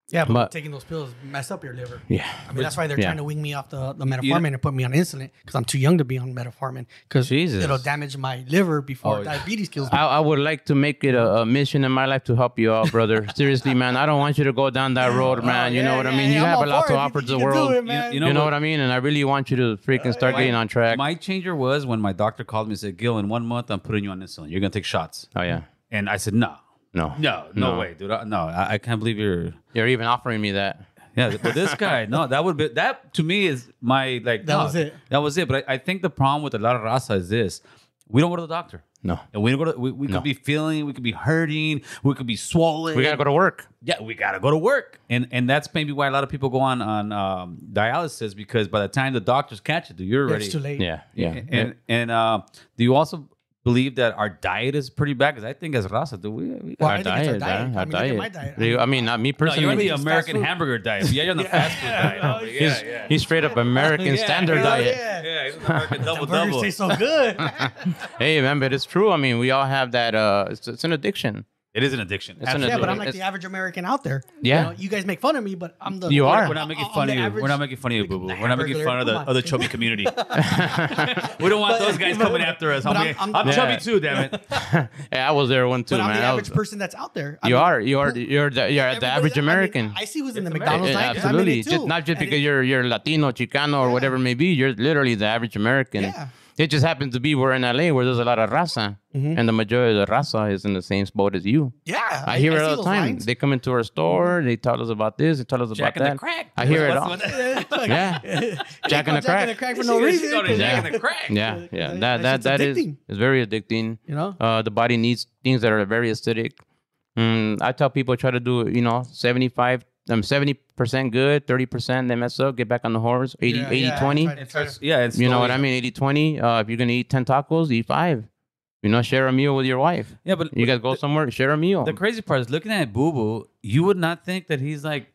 Yeah, but, But- taking those pills mess up your liver. Yeah. I mean, that's why they're Yeah. trying to wing me off the, the metformin and put me on insulin because I'm too young to be on metformin because it'll damage my liver before Oh, diabetes kills me. I, I would like to make it a, a mission in my life to help you out, brother. Seriously, man. I don't want you to go down that road, oh, man. you know yeah, what I yeah, mean? You I'm have a lot to offer to the world. it, man. You know what I mean? And I really want you to freaking start getting on track. My changer was when my doctor called me and said, Gil, in one month, I'm putting you on insulin. You're going to take shots. oh yeah. And I said, no. No. No, no, No. way, dude. I- No, I, I can't believe you're. You're even offering me that. Yeah, but this guy, no, that would be that to me is my like. That no, was it. That was it. But I, I think the problem with a lot of raza is this: we don't go to the doctor, No. and we don't go to. We, we No. could be feeling, we could be hurting, we could be swollen. We gotta go to work. Yeah, we gotta go to work, and and that's maybe why a lot of people go on on um, dialysis because by the time the doctors catch it, you're Yeah, already it's too late. Yeah. Yeah. And and uh, do you also believe that our diet is pretty bad? Because I think as raza, do we? we Well, our I think our diet, diet. man. I Our mean, look at diet. my diet. I You- mean- I mean, not me personally. no, you're on the American hamburger diet. Yeah, you're on the fast food diet. oh, yeah. he's, Yeah, yeah. he's straight up American Yeah, standard hell diet. Yeah. Yeah, he's an American double double. taste so good. Hey, man, but it's true. I mean, we all have that. Uh, it's, it's an addiction. It is an addiction. It's an Absolutely. yeah, but I'm like It's- the average American out there. Yeah. You, know, you guys make fun of me, but I'm the. You We're- are. We're not making I'm fun the of you. average- We're not making fun of you, boo boo. We're not making fun of the come on. other chubby community. we don't want those guys coming after us. But I'm, I'm- I'm, I'm- chubby Yeah. too, damn it. Yeah, I was there one too, But I'm man. the I average was- person that's out there. I you mean, are. You are. You're the. You're the everybody- average I mean, American. I see who's in the It's McDonald's Yeah, line. 'cause I'm in absolutely. it Just not just And because it- you're you're Latino, Chicano, or whatever it may be. You're literally the average American. Yeah. It just happens to be we're in LA where there's a lot of raza, Mm-hmm. and the majority of the raza is in the same boat as you. Yeah, I hear it see all the those time. lines. Mm-hmm. They come into our store, they tell us about this, they tell us about Jack in that. the crack. I hear it all. what's- Like, Yeah, Jack in the Jack in crack. the crack for no reason. go Jack Yeah. in the crack. Yeah, yeah. that That that that is is very addicting. You know? Uh, the body needs things that are very acidic. Mm, I tell people try to do you know 75 um 70% good 30% they mess up get back on the horse 80 Yeah, 80 yeah, 20 try to- yeah, it's you know what I mean 80 20 uh, if you're gonna eat 10 tacos eat five You know, share a meal with your wife. Yeah, but You guys go somewhere, share a meal. the crazy part is looking at Boo Boo. You would not think that he's like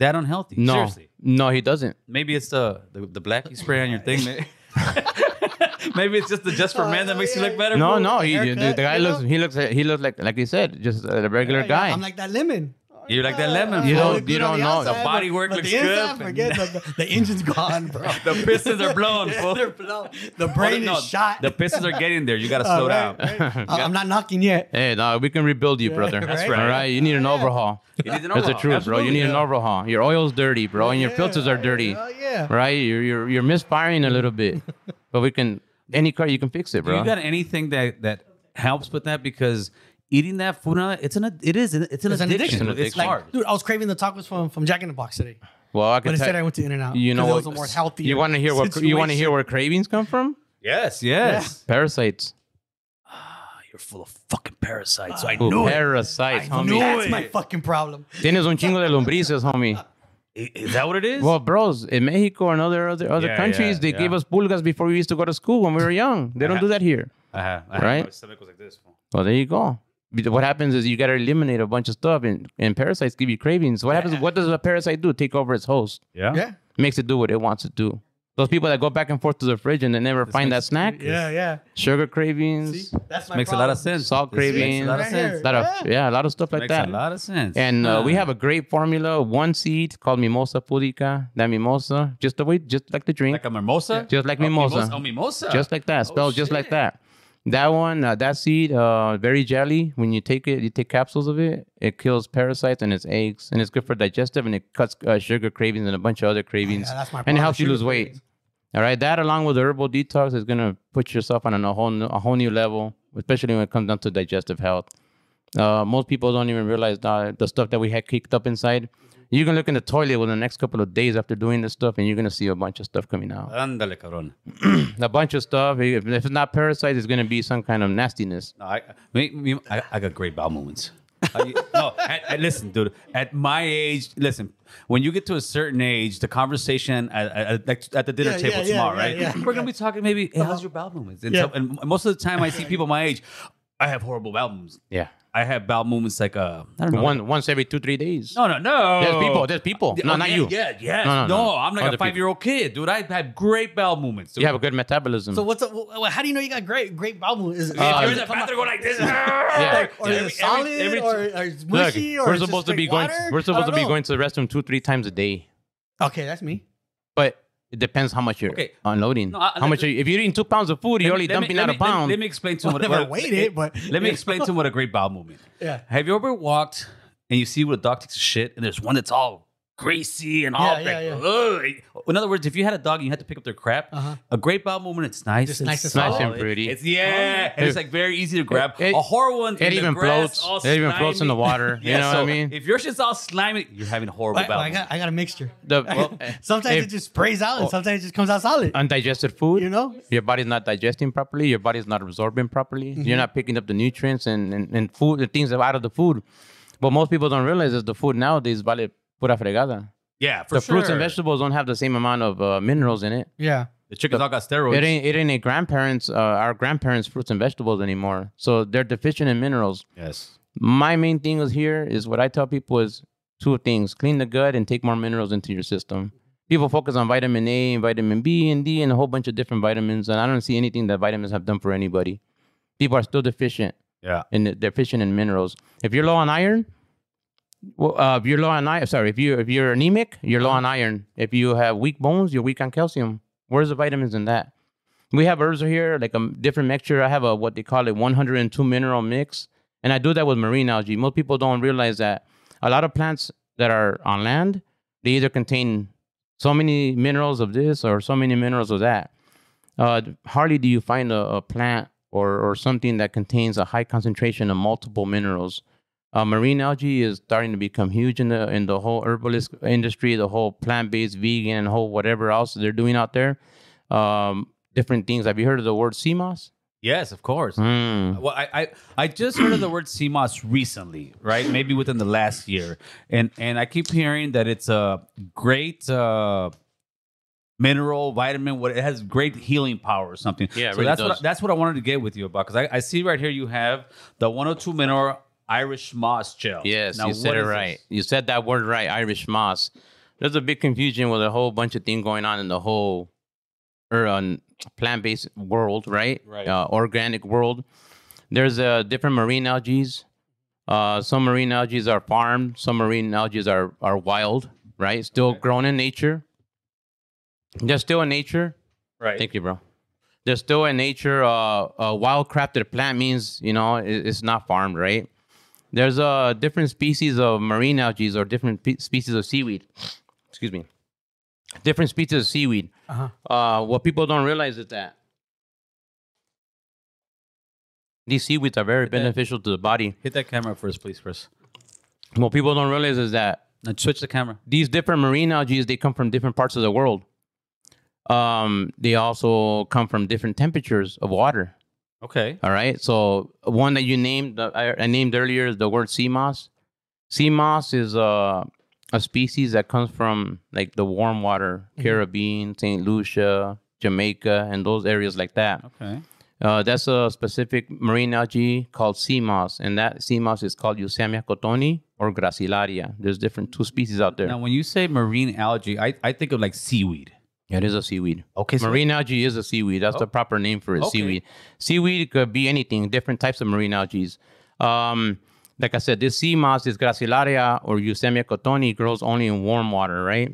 that unhealthy. no, Seriously. no, he doesn't. Maybe it's the the, the black you spray on your thing. Maybe, maybe it's just the just for men that makes you look better. No, Boo. no, he, the, haircut, the guy you looks. know? He looks. He looks like, like you said, just a regular Yeah, guy. I'm like that lemon. You're like that lemon. You don't- you don't know. The outside, body work but looks the inside, good. Forget the, the, the engine's gone, bro. The pistons are blown. Yeah, fool. they're blown. The oh, brain No, is shot. The pistons are getting there. You got to Oh, slow right, down. right. I- I'm not knocking yet. Hey, no, we can rebuild you, brother. That's right. All right, you need an overhaul. You need an That's the overhaul. truth, bro. You need an overhaul. Your oil's dirty, bro, and your filters are dirty. hell yeah. Right? You're you're you're misfiring a little bit, but we can any car you can fix it, Do bro. you got anything that that helps with that? Because eating that food, now, it's an it is it's an It's an addiction. addiction. It's It's, an addiction. hard. Dude, I was craving the tacos from, from Jack in the Box today. well, I But can instead, tell I went to In and Out. You know it was a more healthy. you want to hear what you want to hear where cravings come from? Yes, yes. Parasites. Ah, you're full of fucking parasites. I Ooh, knew it. parasites, I homie. knew That's it. my fucking problem. Tienes un chingo de lombrices, homie. Is that what it is? Well, bros, in Mexico and other other, other Yeah, countries, yeah, they yeah. gave us pulgas before we used to go to school when we were young. They don't Uh-huh. do that here. I have, I have Right? My stomach was like this. Well, there you go. But What happens is you got to eliminate a bunch of stuff, and, and parasites give you cravings. What happens? What does a parasite do? Take over its host, Yeah. Yeah. makes it do what it wants to do. Those people that go back and forth to the fridge and they never find that snack, Yeah, yeah. sugar cravings, See? That's my Makes a lot of sense. Salt This makes cravings. a lot of sense. here. a lot of yeah, a lot of stuff like Makes that. a lot of sense. And uh, we have a great formula, one seed called Mimosa Pudica. That mimosa, just the way, just like the drink, like a mimosa. just like Oh, mimosa. Oh, mimosa. just like that, Oh, spelled just like that. That one, uh, that seed, uh, very jelly. When you take it, you take capsules of it. It kills parasites and its eggs, and it's good for digestive, and it cuts uh, sugar cravings and a bunch of other cravings, that's my and it helps you lose weight. cravings. All right, that along with the herbal detox is gonna put yourself on a whole new, a whole new level, especially when it comes down to digestive health. Uh, most people don't even realize that the stuff that we had kicked up inside. You can look in the toilet within the next couple of days after doing this stuff, and you're gonna see a bunch of stuff coming out. Ándale, cabrón. a bunch of stuff. If, if it's not parasites, it's gonna be some kind of nastiness. No, I, me, me, I, I got great bowel movements. I- no, at, at- listen, dude. At my age, listen. When you get to a certain age, the conversation at, at, at, at the dinner Yeah, table yeah, yeah, tomorrow, yeah, right? yeah. We're gonna be talking maybe. Hey, how's your bowel movements? And, Yeah. so- and most of the time, I see people my age. I have horrible bowel movements. Yeah, I have bowel movements like uh, I don't know. one once every two three days. no, no, no. There's people. There's people. Yeah, No, oh, not yeah, you. Yeah, yes. No, No, no, no. I'm like Other a five year old kid, dude. I have great bowel movements. Dude. You have a good metabolism. So what's up? wh- How do you know you got great great bowel movements? Is, If Uh, you're in the it bathroom, go like this. Yeah. or is Every- it solid every- every- or, or it's Look, or we're supposed to be straight going. We're supposed to be know. going to the restroom two three times a day. Okay, that's me. But it depends how much you're Okay. unloading. No, I- how much? let- Are you, if you're eating two pounds of food, you're only Let me- dumping let out me- a let me- pound. Let me explain to him I've what, never what- weighed it, but let me explain to him what a great bowel movement. Yeah. Have you ever walked and you see what a dog takes a shit and there's one that's all greasy and all Yeah, yeah, like, yeah. In other words, if you had a dog and you had to pick up their crap, Uh-huh. a great bowel movement, it's nice, it's, nice and Nice and solid. pretty. It's yeah, and it's like very easy to grab. It- a horror one, it in the even grass, floats. all It even floats in the slimy. water. You Yeah, know what I mean? If your shit's all slimy, you're having a horrible I, bowel. I got I got a mixture. The well, Sometimes if- it just sprays out, and sometimes it just comes out solid. undigested food. You know? your body's not digesting properly. Your body's not absorbing properly. Mm-hmm. You're not picking up the nutrients and, and, and food, the things out of the food. What most people don't realize is the food nowadays vale pura fregada. yeah, for the sure. fruits and vegetables don't have the same amount of uh, minerals in it. Yeah. The chickens all got steroids. It ain't it ain't a grandparents uh, our grandparents fruits and vegetables anymore. So they're deficient in minerals. yes. My main thing is here is what I tell people is two things: clean the gut and take more minerals into your system. People focus on vitamin A and vitamin B and D and a whole bunch of different vitamins, and I don't see anything that vitamins have done for anybody. People are still deficient Yeah. and they're deficient in minerals. If you're low on iron, well, uh, if you're low on iron, sorry, if you if you're anemic, you're low on iron. If you have weak bones, you're weak on calcium. Where's the vitamins in that? We have herbs here, like a different mixture. I have a what they call it 102 mineral mix, and I do that with marine algae. Most people don't realize that a lot of plants that are on land, they either contain so many minerals of this or so many minerals of that. Uh, hardly do you find a, a plant or, or something that contains a high concentration of multiple minerals. Uh, marine algae is starting to become huge in the in the whole herbalist industry, the whole plant based vegan and whole whatever else they're doing out there. Um, different things. Have you heard of the word sea moss? Yes, of course. Mm. Well, I, I I just heard of the word sea moss recently, right? Maybe within the last year, and and I keep hearing that it's a great uh, mineral, vitamin. What it has great healing power or something. Yeah, so really that's does. what that's what I wanted to get with you about because I, I see right here you have the 102 mineral Irish moss gel. Yes, Now, you said it right. this? You said that word right, Irish moss. There's a big confusion with a whole bunch of things going on in the whole or um, plant-based world, right? Right. Uh, organic world. There's uh, different marine algae. Uh, some marine algae are farmed. Some marine algae are are wild, right? Still Okay. grown in nature. They're still in nature. Right. Thank you, bro. They're still in nature. Uh, a wild crafted plant means you know it, it's not farmed, right? There's uh different species of marine algae or different pe- species of seaweed. Excuse me. Different species of seaweed. Uh-huh. Uh, what people don't realize is that these seaweeds are very that- beneficial to the body. Hit that camera first, please, Chris. What people don't realize is that Now switch the camera. these different marine algae they come from different parts of the world. Um, they also come from different temperatures of water. Okay. All right. So one that you named, I, I named earlier, is the word sea moss. Sea moss is a a species that comes from like the warm water, Caribbean, Saint Lucia, Jamaica, and those areas like that. Okay. Uh, that's a specific marine algae called sea moss, and that sea moss is called Eucheuma cottonii or Gracilaria. There's different two species out there. Now, when you say marine algae, I, I think of like seaweed. It is a seaweed. Okay. So Marine algae is a seaweed. That's the proper name for it. Okay. Seaweed. Seaweed could be anything. Different types of marine algae. Um, like I said, this sea moss, this Gracilaria or Eucheuma cottonii, grows only in warm water, right?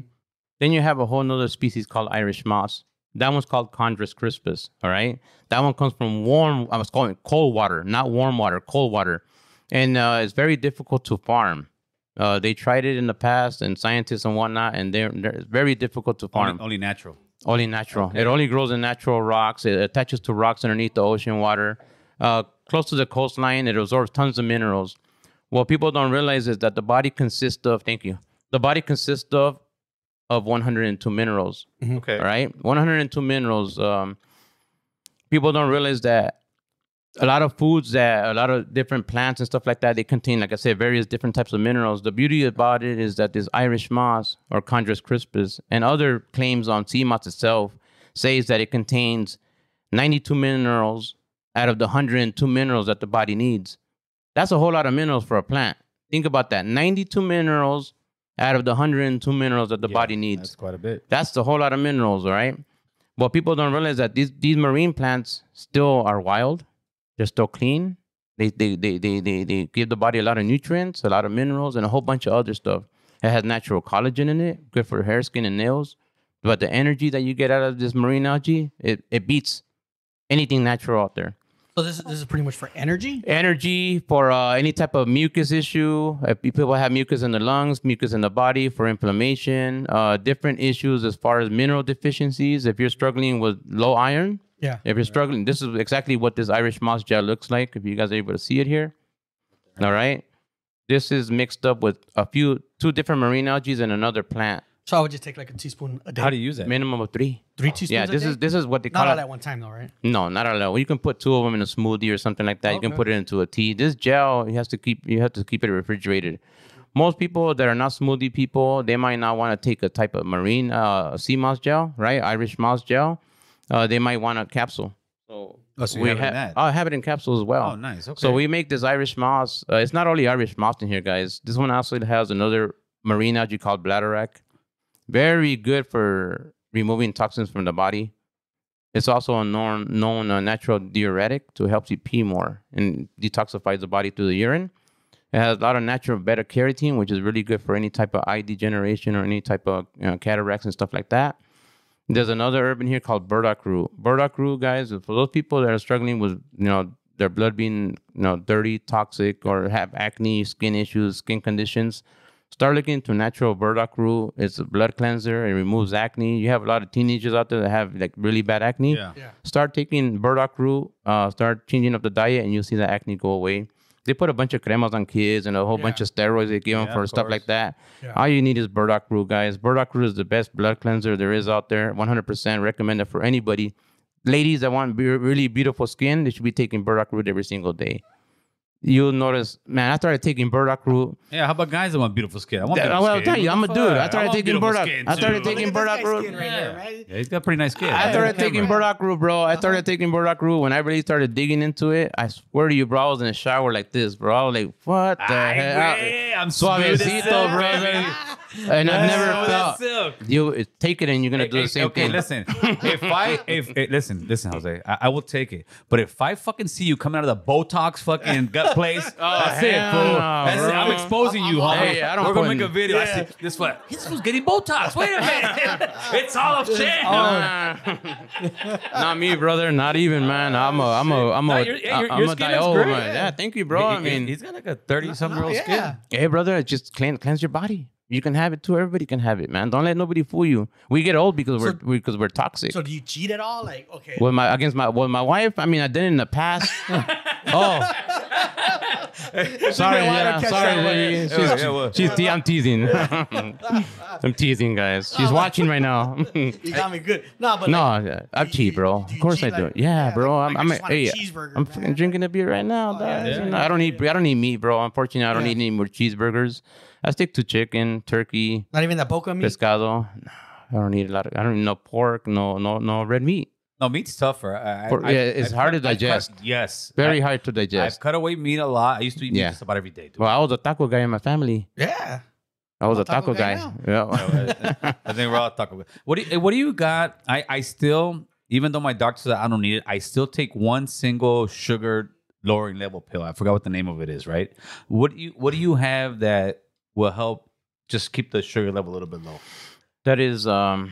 Then you have a whole nother species called Irish moss. That one's called Chondrus crispus. All right, that one comes from warm. I was calling it cold water, not warm water, cold water, and uh, it's very difficult to farm. Uh, they tried it in the past, and scientists and whatnot, and they're, they're very difficult to farm. only, only natural. Only natural. It only grows in natural rocks. It attaches to rocks underneath the ocean water. Uh, close to the coastline, it absorbs tons of minerals. What people don't realize is that the body consists of, thank you, the body consists of of 102 minerals. Okay. All right, 102 minerals. Um, people don't realize that a lot of foods that a lot of different plants and stuff like that they contain, like I said, various different types of minerals. The beauty about it is that this Irish moss or Chondrus crispus and other claims on sea moss itself says that it contains 92 minerals out of the 102 minerals that the body needs. That's a whole lot of minerals for a plant. Think about that. 92 minerals out of the 102 minerals that the body needs. That's quite a bit. That's the whole lot of minerals, all right? But people don't realize that these these marine plants still are wild. They're still clean. They they, they, they, they they give the body a lot of nutrients, a lot of minerals, and a whole bunch of other stuff. It has natural collagen in it, good for hair, skin, and nails. But the energy that you get out of this marine algae, it, it beats anything natural out there So this, this is pretty much for energy. energy for uh, any type of mucus issue. If people have mucus in the lungs, mucus in the body for inflammation, uh, different issues as far as mineral deficiencies. If you're struggling with low iron, Yeah. if you're struggling, this is exactly what this Irish moss gel looks like. If you guys are able to see it here, all right. This is mixed up with a few, two different marine algae and another plant. So I would just take like a teaspoon a day. How do you use it? Minimum of three. Three teaspoons. Yeah, a this day? is this is what they call not all it. at one time though, right? No, not at all. You can put two of them in a smoothie or something like that. You can Okay. put it into a tea. This gel, you have to keep you have to keep it refrigerated. Most people that are not smoothie people, they might not want to take a type of marine uh, sea moss gel, right? Irish moss gel. Uh, they might want a capsule. So, Oh, so we have it in ha- that. I have it in capsules as well. Oh, nice. Okay. So we make this Irish moss. Uh, it's not only Irish moss in here, guys. This one also has another marine algae called bladderwrack. Very good for removing toxins from the body. It's also a known, known uh, natural diuretic to help you pee more and detoxifies the body through the urine. It has a lot of natural beta carotene, which is really good for any type of eye degeneration or any type of you know, cataracts and stuff like that. There's another herb in here called burdock root. Burdock root, guys, for those people that are struggling with you know their blood being you know dirty, toxic, or have acne, skin issues, skin conditions, start looking into natural burdock root. It's a blood cleanser. It removes acne. You have a lot of teenagers out there that have like really bad acne. Yeah. Yeah. Start taking burdock root. Uh, start changing up the diet, and you'll see the acne go away. They put a bunch of cremas on kids and a whole bunch of steroids they give them for stuff like that. Yeah. All you need is burdock root, guys. Burdock root is the best blood cleanser there is out there. 100% recommended for anybody. Ladies that want be- really beautiful skin, they should be taking burdock root every single day. You'll notice, man, I started taking burdock root. Yeah, how about guys that want beautiful skin? I want Yeah, beautiful well, I'll skin. tell you, I'm a dude. the I fuck? started want taking beautiful burdock- I started taking Look at this burdock root. right Yeah. here, right? Yeah, he's got pretty nice skin. I started taking burdock root, bro. I started taking burdock root when I really started digging into it. I swear to you, bro, I was in the shower like this, bro. I was like, what the Ay, hell? güey, I'm smooth as Suavecito, silk, brother. baby. And I've never felt silk. you take it and you're gonna do Hey, the same okay, thing. listen. If I if listen, listen, Jose, I, I will take it. But if I fucking see you coming out of the Botox fucking gut place, oh, that's it, hell fool. no, That's it. bro. I'm exposing you, homie. Hey, I don't We're gonna put make a video. I see this foot. This fool's getting Botox. Wait a minute. it's all a shit. not me, brother. Not even, man. I'm a, I'm a, I'm No, a, your- yeah, your- I'm a skin looks great. man. Yeah, thank you, bro. I mean, he's got like a 30 something year old Yeah. skin. hey, brother, just clean, cleanse your body. You can have it too. Everybody can have it, man. Don't let nobody fool you. We get old because we're we, because we're toxic. So do you cheat at all? Like, okay. with my against my with my wife, I mean, I did it in the past. oh, sorry, yeah, sorry. lady. She's, Yeah, yeah, well. she's te- I'm teasing. I'm teasing, guys. She's watching right now. You got me good. No, but no, like, I do cheat, bro. Of course I do. like- yeah, yeah, bro. like- I'm, like, I I'm, just a hey, cheeseburger, I'm man. fucking drinking a beer right now. Oh, dog. yeah, You yeah. I don't eat. I don't eat meat, bro. Unfortunately, I don't Yeah. eat any more cheeseburgers. I stick to chicken, turkey, not even that boca meat. pescado. I don't eat a lot of. I don't eat no pork, no, no, no red meat. No, meat's tougher. I, I, For- I- yeah, it's I've hard cut- to I've cut- digest. yes. Very I, hard to digest. I've cut away meat a lot. I used to eat meat Yeah. just about every day. Dude. Well, I was a taco guy in my family. yeah. I was I'm a taco, guy. now. Yeah. Uh, I think we're all talking. What do you, what do you got? I I still, even though my doctor said I don't need it, I still take one single sugar lowering level pill. I forgot what the name of it is. Right? What do you what do you have that will help just keep the sugar level a little bit low? that is um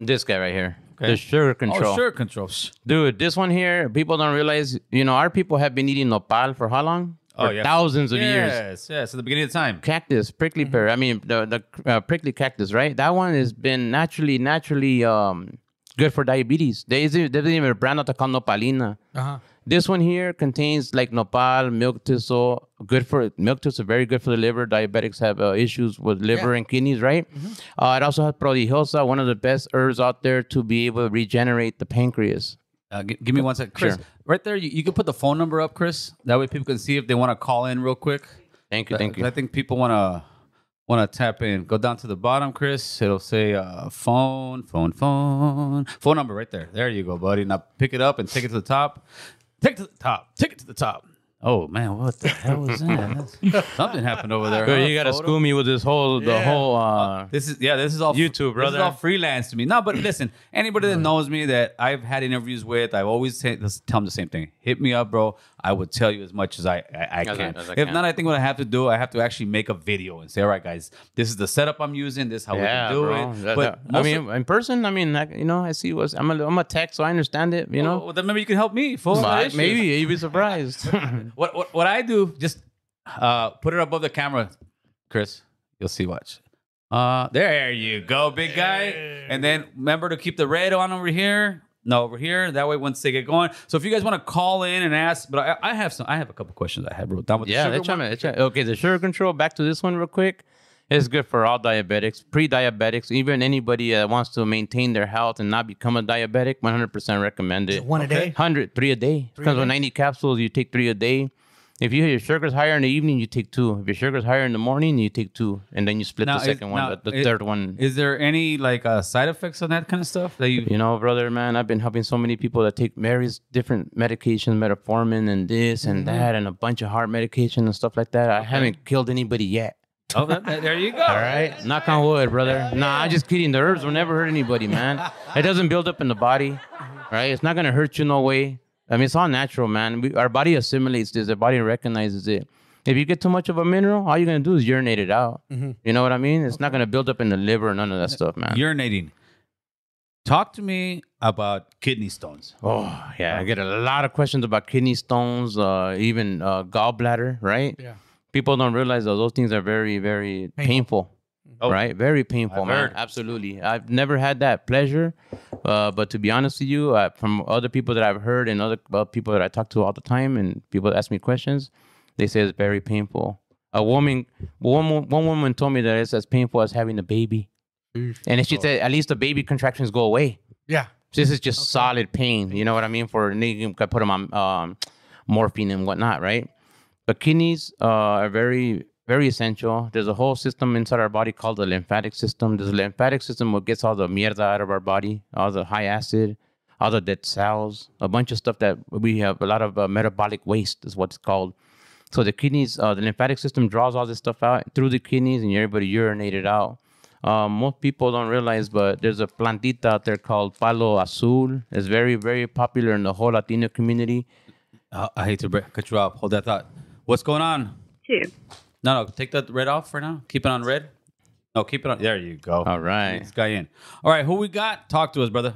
this guy right here. Okay. The sugar control. Oh, sugar control. Shh. Dude, this one here, people don't realize, you know, our people have been eating nopal for how long? Oh, yeah. thousands of years. Yes, yes. At the beginning of the time. Cactus, prickly Mm-hmm. pear. I mean, the the uh, prickly cactus, right? That one has been naturally, naturally um good for diabetes. They didn't even brand out there called nopalina. Uh-huh. This one here contains like nopal, milk thistle, good for milk thistle, very good for the liver. Diabetics have uh, issues with liver Yeah. and kidneys, right? Uh, it also has prodigiosa, one of the best herbs out there to be able to regenerate the pancreas. Uh, g- give me one second, Chris. Sure. Right there, you, you can put the phone number up, Chris. That way, people can see if they want to call in real quick. Thank you, thank you. I think people want to want to tap in. Go down to the bottom, Chris. It'll say uh, phone, phone, phone, phone number right there. There you go, buddy. Now pick it up and take it to the top. Take it to the top. Take it to the top. Oh man, what the hell was that? That's- Something happened over there. Good, huh? you gotta Photo? school me with this whole the Yeah. whole uh This is yeah. This is all YouTube, This is all freelance to me. No, but listen, anybody that knows me that I've had interviews with, I've always say, just tell them the same thing. Hit me up, bro. I would tell you as much as I I, I As I- can. as I if can. not, I think what I have to do, I have to actually make a video and say, all right, guys, this is the setup I'm using. This is how yeah, we can do bro. it. That- but that- I most mean, in person, I mean, like, you know, I see what's I'm a I'm a tech, so I understand it. You know, well, then maybe you can help me. Fool. No But maybe you'd be surprised. What, what what I do, just uh, put it above the camera, Chris. You'll see. Watch. Uh, there you go, big guy. And then remember to keep the red on over here. No, over here. That way, once they get going. So if you guys want to call in and ask, but I, I have some. I have a couple questions I have wrote down with yeah, the sugar try, one. let's. Okay, the sugar control. Back to this one real quick. It's good for all diabetics, pre-diabetics, even anybody that wants to maintain their health and not become a diabetic. 100% recommend it. One a day. 100, three a day. Three Comes with 90 capsules, you take three a day. If you your sugar's higher in the evening, you take two. If your sugar's higher in the morning, you take two, and then you split Now, the is- second one, now, the, the it- third one. Is there any like uh, side effects on that kind of stuff that you? You know, brother, man, I've been helping so many people that take various different medications, metformin and this and Mm-hmm. that, and a bunch of heart medication and stuff like that. I haven't killed anybody yet. Oh, that- that- there you go. All right, knock on wood, brother. Nah, I'm just kidding. The herbs will never hurt anybody, man. It doesn't build up in the body, right? It's not gonna hurt you no way. I mean, it's all natural, man. We, our body assimilates this. The body recognizes it. If you get too much of a mineral, all you're gonna do is urinate it out. You know what I mean? It's not gonna build up in the liver, or none of that stuff, man. Urinating. Talk to me about kidney stones. Oh yeah, I get a lot of questions about kidney stones, uh, even uh, gallbladder. Right? Yeah. People don't realize that those things are very, very painful. Oh. Right? Very painful, I've man. heard. Absolutely. I've never had that pleasure, uh, but to be honest with you, uh, from other people that I've heard and other uh, people that I talk to all the time, and people ask me questions, they say it's very painful. A woman, one, one woman told me that it's as painful as having a baby, and if she said at least the baby contractions go away. Yeah. This is just solid pain. You know what I mean? For and you can put them on um, morphine and whatnot, right? But kidneys uh, are very, very essential. There's a whole system inside our body called the lymphatic system. A lymphatic system what gets all the mierda out of our body, all the high acid, all the dead cells, a bunch of stuff that we have a lot of uh, metabolic waste is what it's called. So the kidneys, uh, the lymphatic system draws all this stuff out through the kidneys, and urinate it out. Um, most people don't realize, but there's a plantita out there called palo azul. It's very, very popular in the whole Latino community. I hate to cut you off. Hold that thought. What's going on? Two. No, no, take that red off for now. Keep it on red. No, keep it on. There you go. All right. This guy in. All right, who we got? Talk to us, brother.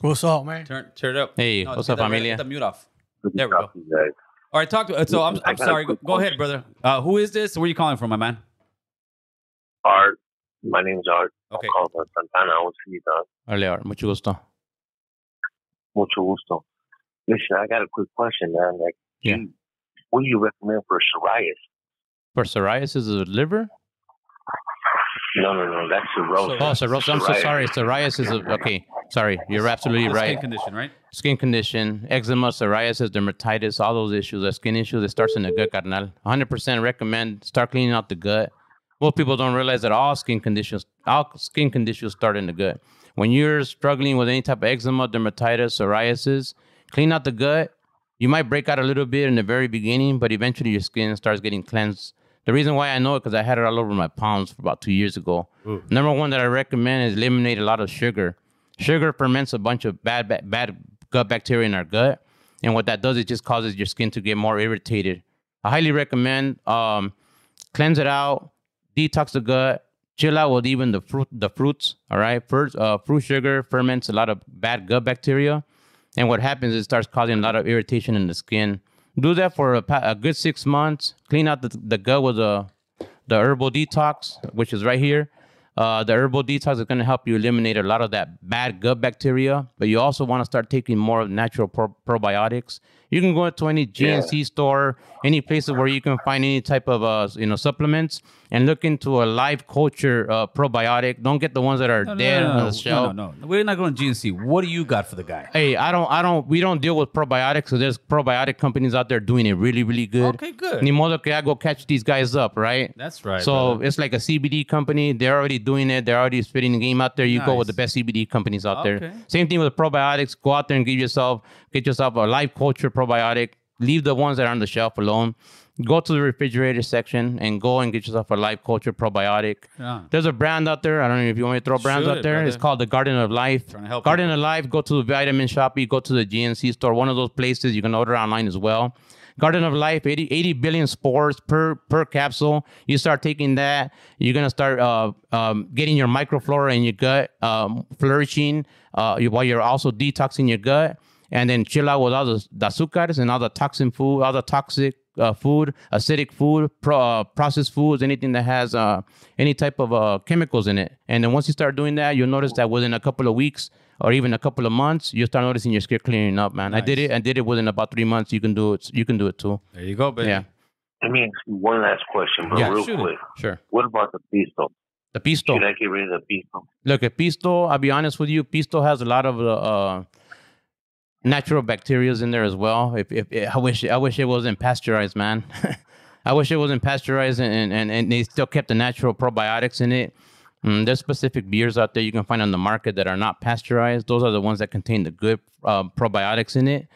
What's up, man? Turn, turn it up. Hey, No, what's up, that red- familia? get the mute off. Good There we talk to you guys. All right, talk to. So I'm, I I'm sorry. Go, go ahead, brother. Uh, who is this? Where are you calling from, my man? Art, my name's Art. Okay. I'm calling from Santana. I want to see you, dog. Earlier, mucho gusto. Mucho gusto. Listen, I got a quick question, man. Like, Yeah. you, what do you recommend for psoriasis? For psoriasis of the liver? No, no, no. That's cirrhosis. Oh, cirrhosis. I'm so Psoriasis. sorry. Psoriasis is okay. Sorry, you're absolutely The right. Skin condition, right? Skin condition, eczema, psoriasis, dermatitis, all those issues, the skin issues, it starts in the gut, carnal. 100% recommend start cleaning out the gut. Most people don't realize that all skin conditions, all skin conditions start in the gut. When you're struggling with any type of eczema, dermatitis, psoriasis, clean out the gut. You might break out a little bit in the very beginning, but eventually your skin starts getting cleansed. The reason why I know it because I had it all over my palms for about two years ago. Number one that I recommend is eliminate a lot of sugar. Sugar ferments a bunch of bad, bad, bad gut bacteria in our gut, and what that does is just causes your skin to get more irritated. I highly recommend um, cleanse it out, detox the gut, chill out with even the fruit, the fruits. All right, first, uh, fruit sugar ferments a lot of bad gut bacteria, and what happens is it starts causing a lot of irritation in the skin. Do that for a, a good six months. Clean out the, the gut with a the herbal detox, which is right here. Uh, the herbal detox is going to help you eliminate a lot of that bad gut bacteria, but you also want to start taking more natural pro- probiotics. You can go to any GNC store, any places where you can find any type of uh, you know supplements, and look into a live culture uh, probiotic. Don't get the ones that are No, no, dead no, on no, the shelf. no, no, no. We're not going to GNC. What do you got for the guy? Hey, I don't, I don't, we don't deal with probiotics. So there's probiotic companies out there doing it really, really good. Okay, good. Ni modo que I go catch these guys up, right? That's right. So brother. it's like a CBD company. They're already doing it. They're already spitting the game out there. You go with the best CBD companies out Okay. there. Same thing with probiotics. Go out there and give yourself, get yourself a life culture probiotic. Leave the ones that are on the shelf alone. Go to the refrigerator section and go and get yourself a life culture probiotic. Yeah. There's a brand out there. I don't know if you want me to throw brands Should, out there. It's called the Garden of Life. Trying to help Garden of Life. Go to the Vitamin Shoppe. Go to the GNC store. One of those places you can order online as well. Garden of Life, 80, 80 billion spores per per capsule. You start taking that, you're gonna start uh, um, getting your microflora in your gut um, flourishing uh, while you're also detoxing your gut, and then chill out with all the, the azúcares and all the toxin food, all the toxic uh, food, acidic food, pro, uh, processed foods, anything that has uh, any type of uh, chemicals in it. And then once you start doing that, you'll notice that within a couple of weeks or even a couple of months, you'll start noticing your skin clearing up, man. I did it. I did it within about three months. You can do it. You can do it too. there you go, baby. Yeah, Let me ask you one last question, bro, Yeah, real shoot it. quick. sure. What about the pisto? The pisto. Should I get rid of the pisto? Look at pisto. I'll be honest with you. Pisto has a lot of uh, uh, natural bacterias in there as well. If, if, I wish I wish it wasn't pasteurized, man. I wish it wasn't pasteurized and, and, and they still kept the natural probiotics in it. Mm, there's specific beers out there you can find on the market that are not pasteurized. Those are the ones that contain the good uh, probiotics in it.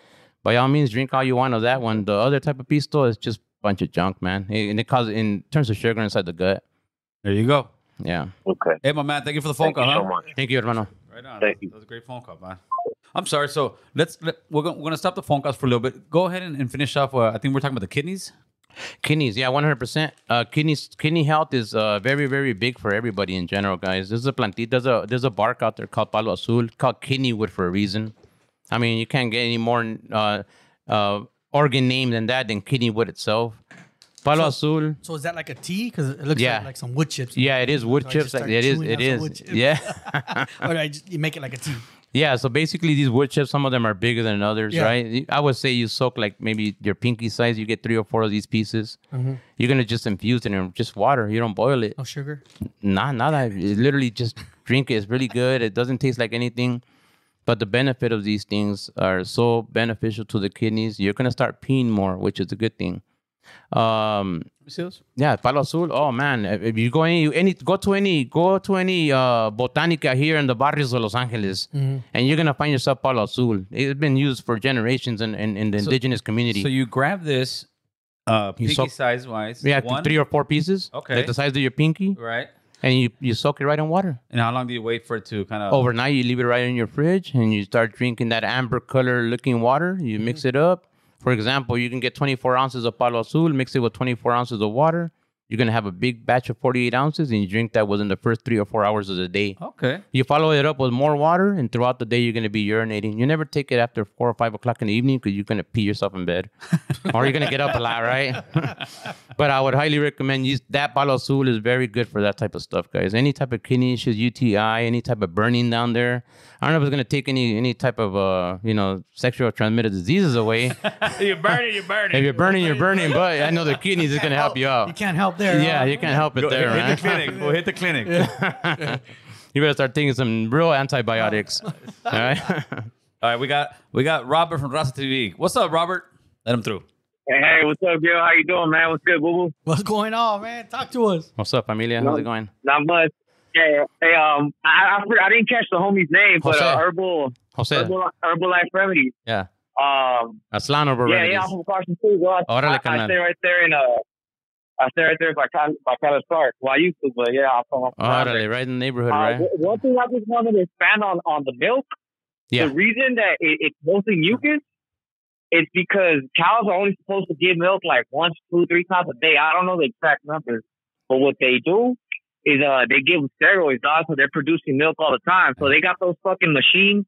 By all means, drink all you want of that one. The other type of pisto is just a bunch of junk, man. It- and it causes in terms of sugar inside the gut. There you go. Yeah. Okay. Hey, my man, thank you for the phone Thank you call, huh? so much. Thank you, hermano. Right on. Thank that, you. That was a great phone call, man. I'm sorry. So let's let, we're gonna we're gonna stop the phone calls for a little bit. Go ahead and, and finish off. Uh, I think we're talking about the kidneys. Kidneys, yeah, one hundred percent. Uh, kidneys, kidney health is uh, very, very big for everybody in general, guys. There's a plantita, there's a there's a bark out there called palo azul, called kidney wood for a reason. I mean, you can't get any more uh, uh, organ name than that than kidney wood itself. Palo azul, So is that like a tea? Because it looks Yeah. like, like some wood chips. yeah, it is wood So chips. just Like, start it is, chewing it on some is, wood chips. yeah. or I just, you make it like a tea. Yeah, so basically these wood chips, some of them are bigger than others, Yeah. right? I would say you soak like maybe your pinky size, you get three or four of these pieces. Mm-hmm. You're gonna just infuse it in just water. You don't boil it. No sugar. Nah, not that. It literally just drink it. It's really good. It doesn't taste like anything. But the benefit of these things are so beneficial to the kidneys. You're gonna start peeing more, which is a good thing. Um, yeah, Palo Azul. Oh man, if you go any, any go to any go to any uh, botanica here in the barrios of Los Angeles, and you're gonna find yourself Palo Azul. It's been used for generations in, in, in the indigenous community. So you grab this, uh, pinky soak- size wise. yeah, one, three or four pieces. Okay. like the size of your pinky, right. and you you soak it right in water. And how long do you wait for it to kind of? Overnight, you leave it right in your fridge, and you start drinking that amber color looking water. You mix it up. For example, you can get 24 ounces of Palo Azul, mix it with 24 ounces of water. You're gonna have a big batch of 48 ounces, and you drink that within the first three or four hours of the day. Okay. You follow it up with more water, and throughout the day, you're going to be urinating. You never take it after four or five o'clock in the evening because you're going to pee yourself in bed, or you're going to get up a lot, right? but I would highly recommend use that Palo Azul is very good for that type of stuff, guys. Any type of kidney issues, UTI, any type of burning down there. I don't know if it's going to take any any type of uh you know sexual transmitted diseases away. you're burning. You're burning. if you're burning, you're burning. But I know the kidneys is going to help you out. You can't help there. Yeah, huh? you can't help it Go, there, hit man. the clinic. Go hit the clinic. you better start taking some real antibiotics. All right. All right, we got we got Robert from Raza TV. What's up, Robert? Let him through. Hey, hey, what's up, Gil? How you doing, man? What's good, boo boo? What's going on, man? Talk to us. What's up, Amelia? How's it going? Not much. Yeah, hey, um, I, I, I didn't catch the homie's name, but Jose. uh, herbal, Jose. herbal, Herbalife remedies. Yeah. Um, Aztlan over yeah, remedies. yeah, yeah, I'm from Carson too, bro. I, Órale, I, I stay right there in uh, I right there by Cal, by Calas Park. Well, I used to, but yeah, I'm from. I'm from Órale, right in the neighborhood, Uh, right? one thing I just wanted to expand on on the milk. Yeah. The reason that it, it's mostly mucus is because cows are only supposed to give milk like once, two, three times a day. I don't know the exact numbers, but what they do is uh they give them steroids, dog, so they're producing milk all the time. So they got those fucking machines.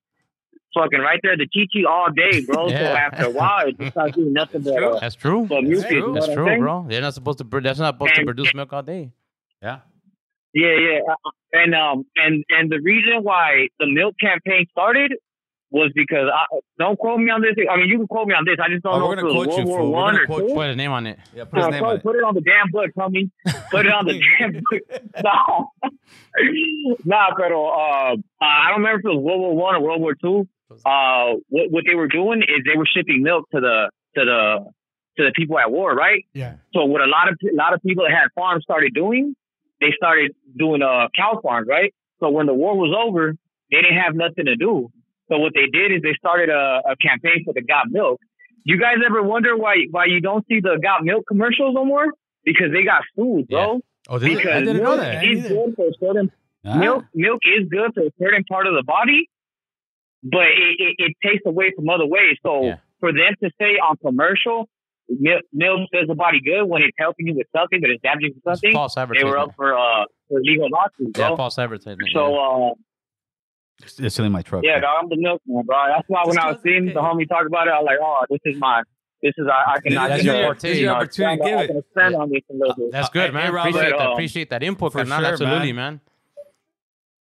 Fucking right there, the chi all day, bro. So after a while, it just starts doing nothing but, uh, That's true. but mucus. you know That's true, bro. They're not supposed to. That's not supposed to produce milk all day. Yeah. Yeah, yeah, Uh, and um, and and the reason why the milk campaign started was because I don't quote me on this. I mean, you can quote me on this. I just don't Oh, know we're if it was quote you, World War fool. One or quote two. Put a name on it. Yeah. Put his Uh, name put, on it. put it on the damn book, homie. Put it on the damn book. No, nah, pero uh, I don't remember if it was World War One or World War Two. Uh, what, what they were doing is they were shipping milk to the to the to the people at war, right? Yeah. So what a lot of a lot of people that had farms started doing, they started doing uh cow farms, right? So when the war was over, they didn't have nothing to do. So what they did is they started a, a campaign for the Got Milk. You guys ever wonder why why you don't see the Got Milk commercials no more? Because they got food, bro. Oh, did Because I didn't know milk that. is good for certain Ah. milk. Milk is good for a certain part of the body, but it, it, it takes away from other ways. So Yeah. for them to say on commercial, milk, milk does the body good when it's helping you with something, but it's damaging for It's something. false They advertisement. were up for uh for legal lawsuits, yeah, bro. false advertisement. so uh They're stealing my truck. yeah, dog, I'm the milkman, bro. That's why when I was seeing the homie talk about it, I was like, oh, this is my. This is I, I can I That's your- uh, that's your you know, opportunity. expand- Give I it. can expand on this a little bit. That's Uh, good, hey, man. Robert, appreciate that. um, Appreciate that input, for carnal. sure, Absolutely, man.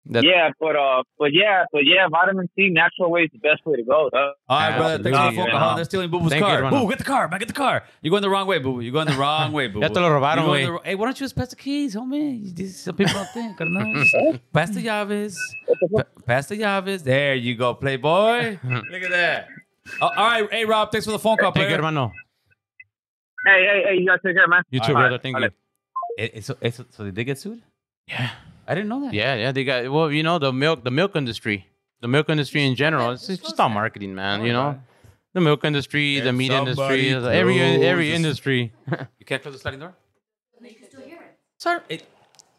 That- yeah, but uh, but yeah, but yeah, vitamin C, natural way is the best way to go. Dog. All right, brother. Thanks for the phone call. They're stealing Boo Boo's Thank you, car. hermano. Boo, get the car. Man, get the car. You're going the wrong way, Boo. Boo. You're going the wrong way, Boo. Ya te lo robaron, You're güey. the Hey, why don't you just pass the keys, homie? This- Some people don't think. carnal. Just pass the llaves. Pa- pass the llaves. There you go, playboy. Look at that. Oh, all right. Hey, Rob. Thanks for the phone call, Thank you, player. hermano. Hey, hey, hey, you guys take care, man. You too, All right. brother. Thank All you. right. It- it's- it's- so they did get sued? Yeah. I didn't know that. Yeah, yeah. They got well, you know, the milk, the milk industry, the milk industry in general. It's, it's just all marketing, man. You know, the milk industry, the meat industry, somebody every every closes- industry. You can't close the sliding door? Sorry. It,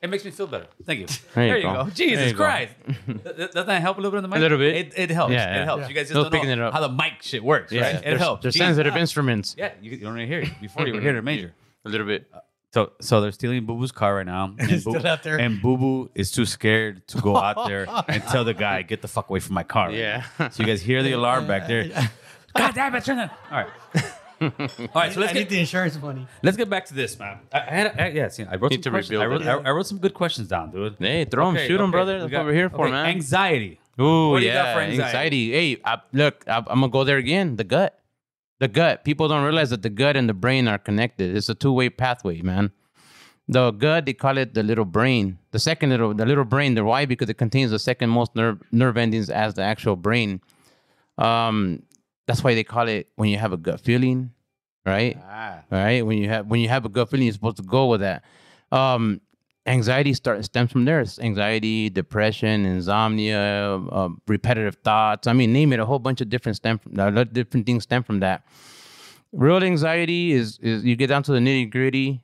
it makes me feel better. Thank you. There you go. Jesus you. Christ. Th- th- Doesn't that help a little bit on the mic? A little bit. It, it helps. Yeah, It helps. Yeah. You guys just don't picking know it up. how the mic shit works, Yeah, right? It they're- helps. They're Jeez. sensitive instruments. Yeah, you, you don't even hear it. Before you were here, major. A little bit. Uh, So, so they're stealing Boo Boo's car right now, and, Boo, still out there. and Boo Boo is too scared to go out there and tell the guy, "Get the fuck away from my car." right Yeah. now. So you guys hear the alarm back there. God damn it! Turn that. All right. All right. So let's I need the insurance money. let's get back to this, man. I, I had I, yeah. See, I wrote Need some to questions. I wrote, it. I, I wrote some good questions down, dude. Hey, throw them, Okay, shoot them, okay. brother. We That's got- what we're here for, man. Anxiety. Ooh, What do you yeah, got for anxiety? Hey, I, look, I, I'm gonna go there again. The gut, the gut. People don't realize that the gut and the brain are connected. It's a two-way pathway, man. The gut, they call it the little brain. The second little, the little brain. The why? Because it contains the second most nerve nerve endings as the actual brain. Um, that's why they call it when you have a gut feeling, right? Ah. right? When you have when you have a gut feeling, you're supposed to go with that. Um, anxiety start stems from there. It's anxiety, depression, insomnia, uh, repetitive thoughts. I mean, name it. A whole bunch of different stem from of different things stem from that. Real anxiety is is you get down to the nitty gritty.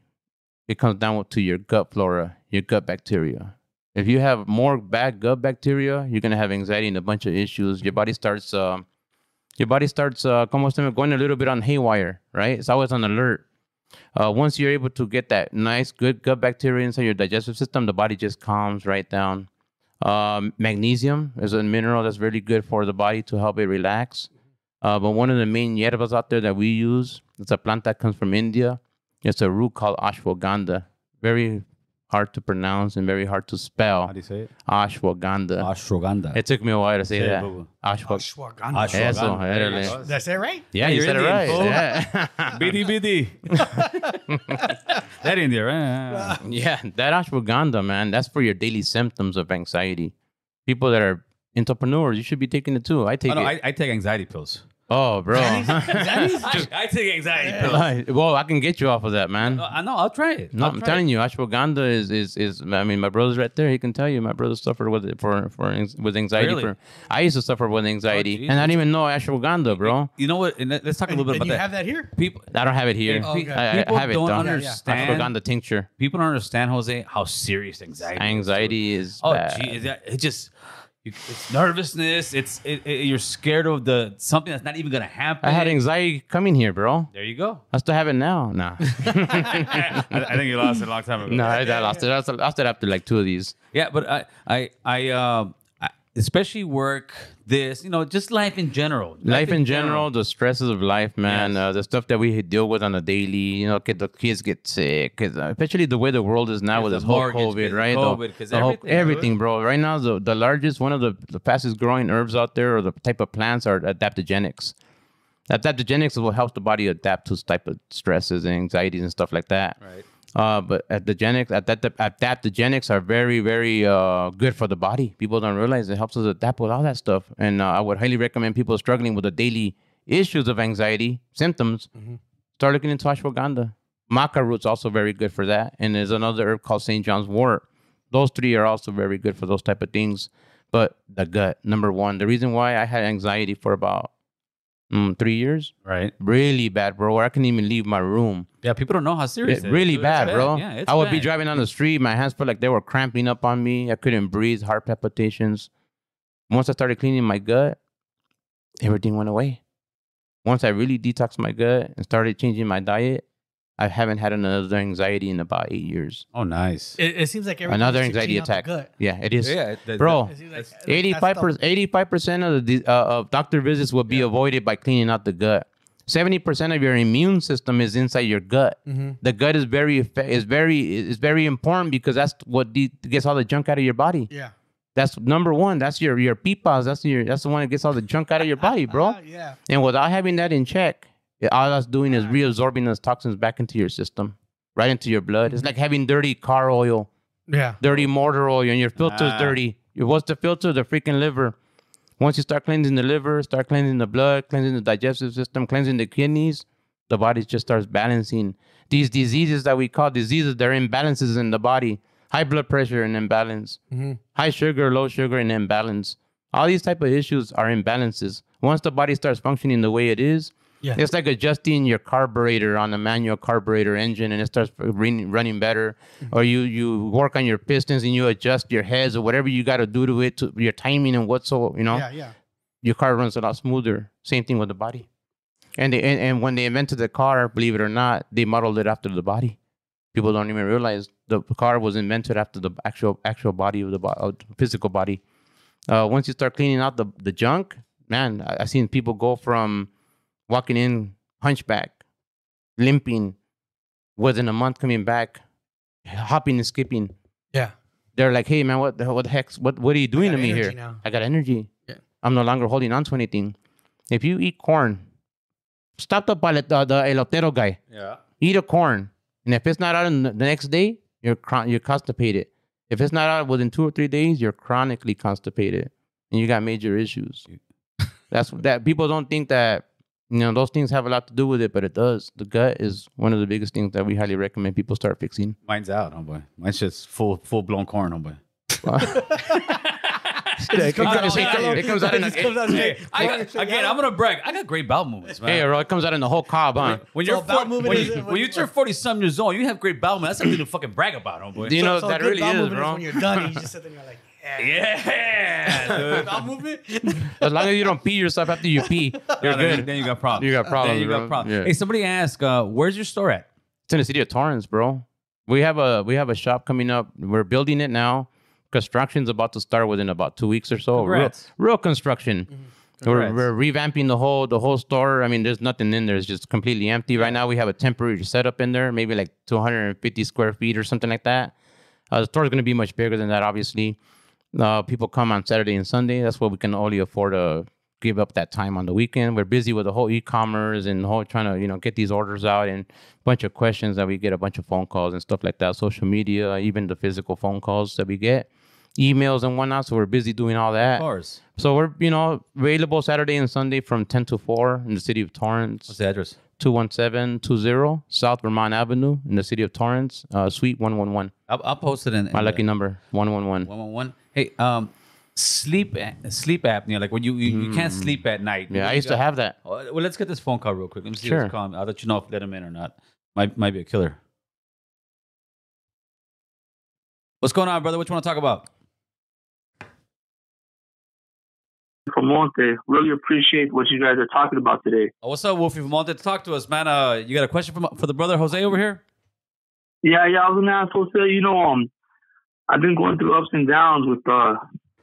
It comes down to your gut flora, your gut bacteria. If you have more bad gut bacteria, you're gonna have anxiety and a bunch of issues. Your body starts. Um, your body starts uh, going a little bit on haywire, right? It's always on alert. Uh, once you're able to get that nice, good gut bacteria inside your digestive system, the body just calms right down. Um, magnesium is a mineral that's really good for the body to help it relax. Uh, but one of the main hierbas out there that we use, it's a plant that comes from India. It's a root called ashwagandha. Very hard to pronounce and very hard to spell. How do you say it? Ashwagandha. Ashwagandha. It took me a while to say Say that. boo-boo. Ashwagandha. Ashwagandha. Eso, Ashwagandha. There you órale. go. Did I say it right? Yeah, Hey, you you're said it right. fool. Yeah. BD BD. that India, right? yeah, that ashwagandha, man, that's for your daily symptoms of anxiety. People that are entrepreneurs, you should be taking it too. I take Oh, no, it. I, I take anxiety pills. Oh, bro. I, I take anxiety pills. Right. well, I can get you off of that, man. No, I know. I'll try it. No, I'll I'm try telling it. you, ashwagandha is is is. I mean, my brother's right there. He can tell you. My brother suffered with it for for with anxiety. Really? For I used to suffer with anxiety, geez. and I didn't even know ashwagandha, bro. You know what? And let- let's talk a little bit And about you that. have that here? People, I don't have it here. Oh, okay. I, I people have it don't though. understand. Ashwagandha tincture. People don't understand, Jose, how serious anxiety. is. Anxiety is Oh, bad. gee, that- it just. You- It's nervousness. It's it, it- you're scared of the something that's not even gonna happen. I had anxiety coming here, bro. There you go. I still have it now. Nah. I, I think you lost it a long time ago. no, I, I lost it. I lost it- after like two of these. Yeah, but I, I, I, um, I, especially work, this, you know, just life in general. Life in general, the stresses of life, man, Yes. uh, the stuff that we deal with on a daily, you know, the kids get sick, 'cause, uh, especially the way the world is now with the this whole COVID, right? COVID, The- the whole- everything, everything, bro. Right now, the, the largest, one of the, the fastest growing herbs out there, or the type of plants, are adaptogenics. Adaptogenics is what helps the body adapt to type of stresses and anxieties and stuff like that. Right. Uh, but adaptogenics, adapt- adaptogenics are very, very uh, good for the body. People don't realize it helps us adapt with all that stuff. And uh, I would highly recommend people struggling with the daily issues of anxiety symptoms start looking into ashwagandha. Maca root's also very good for that. And there's another herb called St. John's wort. Those three are also very good for those type of things. But the gut, number one, the reason why I had anxiety for about mm, three years, Right. really bad, bro. Where I couldn't even leave my room. Yeah, people don't know how serious It, really It's bad, bro. Yeah, it's I would be driving down the street, my hands felt like they were cramping up on me. I couldn't breathe, heart palpitations. Once I started cleaning my gut, everything went away. Once I really detoxed my gut and started changing my diet, I haven't had another anxiety in about eight years. Oh, nice. It, it seems like everything Another anxiety clean out the attack. Yeah, it is. yeah, that- Bro, It like Eighty-five percent, eighty-five percent of the uh, of doctor visits will be avoided by cleaning out the gut. Seventy percent of your immune system is inside your gut. Mm-hmm. The gut is very effe- is very is very important because that's what de- gets all the junk out of your body. Yeah. That's number one. That's your your peepaws. That's your that's the one that gets all the junk out of your body, bro. Ah, yeah. And without having that in check, it- all that's doing is reabsorbing those toxins back into your system, right into your blood. It's like having dirty car oil Yeah. dirty motor oil and your filter's Ah. dirty. What's the filter? The freaking liver. Once you start cleansing the liver, start cleansing the blood, cleansing the digestive system, cleansing the kidneys, the body just starts balancing. These diseases that we call diseases, they're imbalances in the body. High blood pressure and imbalance. High sugar, low sugar and imbalance. All these type of issues are imbalances. Once the body starts functioning the way it is, Yeah. it's like adjusting your carburetor on a manual carburetor engine and it starts running, better. Or you you work on your pistons and you adjust your heads or whatever you got to do to it, to your timing and what's so, you know, Yeah. Yeah. your car runs a lot smoother. Same thing with the body. And, they, and, and when they invented the car, believe it or not, they modeled it after the body. People don't even realize the car was invented after the actual actual body of the, of the physical body. Uh, once you start cleaning out the, the junk, man, I, I've seen people go from walking in hunchback, limping, within a month coming back, hopping and skipping. Yeah. They're like, "Hey, man, what the what the heck? What what are you doing to me here? now." I got energy. Yeah. I'm no longer holding on to anything. If you eat corn, stop the palet, uh, the elotero guy. Yeah. Eat a corn, and if it's not out in the the next day, You're chron- you're constipated. If it's not out within two or three days, you're chronically constipated, and you got major issues. That's that people don't think that you know those things have a lot to do with it, but it does. The gut is one of the biggest things that we highly recommend people start fixing. Mine's out, homeboy. Mine's just full full blown corn, homeboy. it, comes out comes, in it, it comes out in It a, comes out in Hey, again, I'm gonna brag. I got great bowel movements, man. hey, bro, it comes out in the whole cob, huh? when you're bowel for- movement when, is- you, when when you you- turn 40 some years old, you have great bowel movements. That's something to fucking brag about, homeboy. You know So a that good really is, bro. When you're done, you just sit there and you're like, yeah. Yeah, dude. Bowel movement. As long as you don't pee yourself after you pee, you're No, no, good. Then you got problems. You got problems, Then you got problems. Yeah. Hey, somebody asked, uh, where's your store at? It's in the city of Torrance, bro. We have a we have a shop coming up. We're building it now. Construction's about to start within about two weeks or so. Real, real construction. We're, we're revamping the whole the whole store. I mean, there's nothing in there. It's just completely empty right now. We have a temporary setup in there, maybe like 250 square feet or something like that. Uh, the store is going to be much bigger than that, obviously. Uh, people come on Saturday and Sunday. That's what we can only afford to give up that time on the weekend. We're busy with the whole e-commerce and whole trying to you know get these orders out and a bunch of questions that we get, a bunch of phone calls and stuff like that. Social media, even the physical phone calls that we get, emails and whatnot. So we're busy doing all that. Of course. So we're you know available Saturday and Sunday from 10 to 4 in the city of Torrance. What's the address? 21720 South Vermont Avenue in the city of Torrance, uh, Suite 111. I'll, I'll post it in. in My the- lucky number 111. One one one. Hey, um, sleep sleep apnea, like when you you, you can't sleep at night. Yeah, I You used to have that. Oh, Well, let's get this phone call real quick. Let me see Sure. who's calling. I'll let you know if let him in or not. Might might be a killer. What's going on, brother? What you want to talk about? from Monte. Really appreciate what you guys are talking about today. Oh, what's up, Wolfie? From wanted to talk to us, man. Uh, you got a question for, for the brother Jose over here? Yeah, yeah, I was gonna ask Jose, you know, um I've been going through ups and downs with uh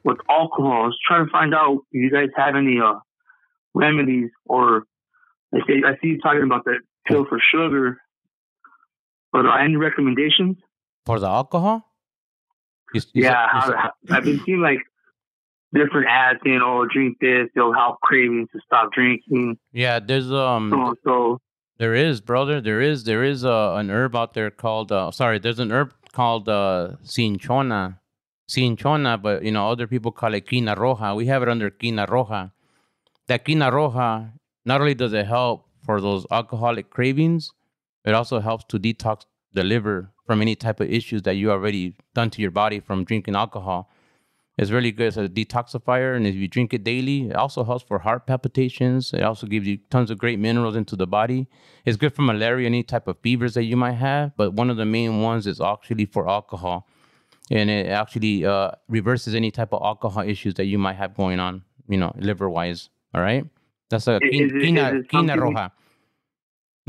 with alcohol. I was trying to find out if you guys have any uh remedies or I say I see you talking about that pill for sugar. But uh, any recommendations? For the alcohol? You- you yeah, said- how, said- how- I've been seeing like different ads saying, "Oh, drink this; it'll help cravings to stop drinking." yeah, there's um So, so There is, brother. There is. There is uh, an herb out there called. Uh, sorry, there's an herb called uh, cinchona. Cinchona, but you know other people call it quina roja. We have it under quina roja. That quina roja not only does it help for those alcoholic cravings, it also helps to detox the liver from any type of issues that you already done to your body from drinking alcohol. It's really good It's a detoxifier, and if you drink it daily, it also helps for heart palpitations. It also gives you tons of great minerals into the body. It's good for malaria, any type of fevers that you might have. But one of the main ones is actually for alcohol, and it actually uh, reverses any type of alcohol issues that you might have going on, you know, liver wise. All right, that's a Is- quin- is quina, is quina roja.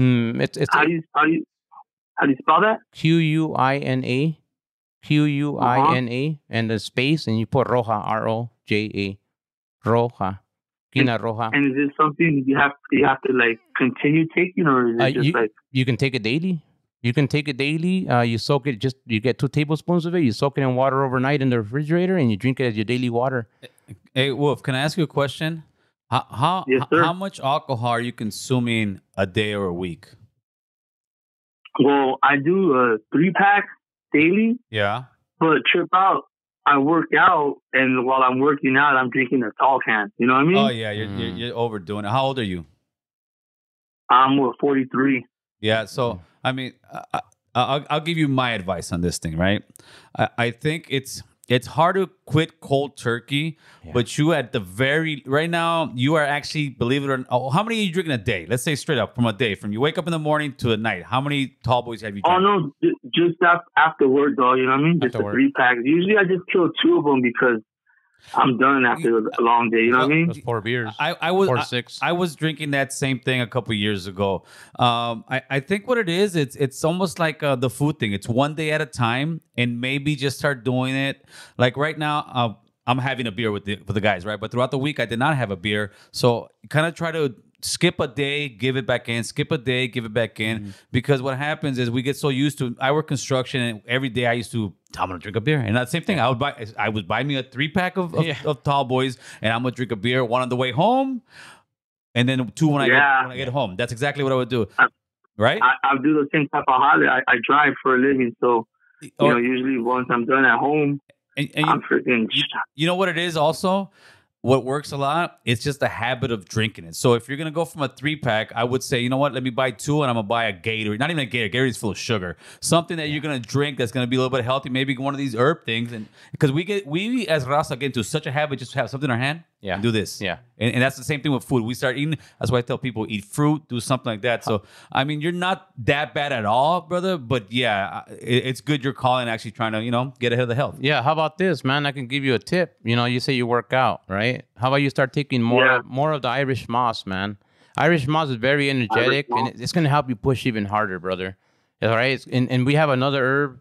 Mm, it's it's how do you how do you how do you spell that? Q U I N A, Q U I N A, and the space, and you put Roja, R O J A, Roja, Quina Roja. And is it something you have you have to like continue taking, or is it Uh, just you- like You can take it daily. You can take it daily. Uh, you soak it. Just you get two tablespoons of it. You soak it in water overnight in the refrigerator, and you drink it as your daily water. Hey, Wolf, can I ask you a question? How how, Yes, how much alcohol are you consuming a day or a week? well, I do a three pack daily, Yeah. but trip out. I work out, and while I'm working out, I'm drinking a tall can. You know what I mean? Oh yeah, you're, you're Mm. you're overdoing it. How old are you? I'm what 43. Yeah. So I mean, I, I, I'll I'll give you my advice on this thing, right? I, I think it's it's hard to quit cold turkey, but you at the very right now you are actually believe it or not. Oh, how many are you drinking a day? Let's say straight up from a day, from you wake up in the morning to the night. How many tall boys have you? Oh no, just af- after work though. You know what I mean? Just After a work. three pack. Usually, I just kill two of them because I'm done after a long day. You know what I mean? That's four beers. I, I was Four I- six. I, was drinking that same thing a couple years ago. Um, I, I think what it is, it's it's almost like uh, the food thing. It's one day at a time, and maybe just start doing it. Like right now, uh, I'm having a beer with the with the guys, right? But throughout the week, I did not have a beer, so kind of try to skip a day, give it back in, skip a day, give it back in. Mm-hmm. Because what happens is we get so used to. I work construction, and every day I used to. I'm gonna drink a beer, and that same thing. I would buy. I would buy me a three pack of of, Yeah. of tall boys, and I'm gonna drink a beer, one on the way home, and then two when I Yeah. get when I get home. That's exactly what I would do. I- Right? I, I do the same type of holiday. I, I drive for a living, so You Or- know, usually once I'm done at home, and, and I'm you, freaking. you, you know what it is also what works a lot it's just the habit of drinking it. So if you're gonna go from a three pack i would say you know what? Let me buy two and i'm gonna buy a gator not even a gator gator's full of sugar. Something that you're gonna drink that's gonna be a little bit healthy maybe one of these herb things. And because we get we as rasa get into such a habit just to have something in our hand Yeah. and do this Yeah. and, and that's the same thing with food we start eating that's why i tell people eat fruit do something like that so i mean you're not that bad at all brother but yeah it, it's good you're calling actually trying to you know get ahead of the health Yeah, how about this, man? I can give you a tip. You know, you say you work out, right? How about you start taking more Yeah. more of the Irish moss, man? Irish moss is very energetic, and it's gonna help you push even harder, brother. All right, and and we have another herb.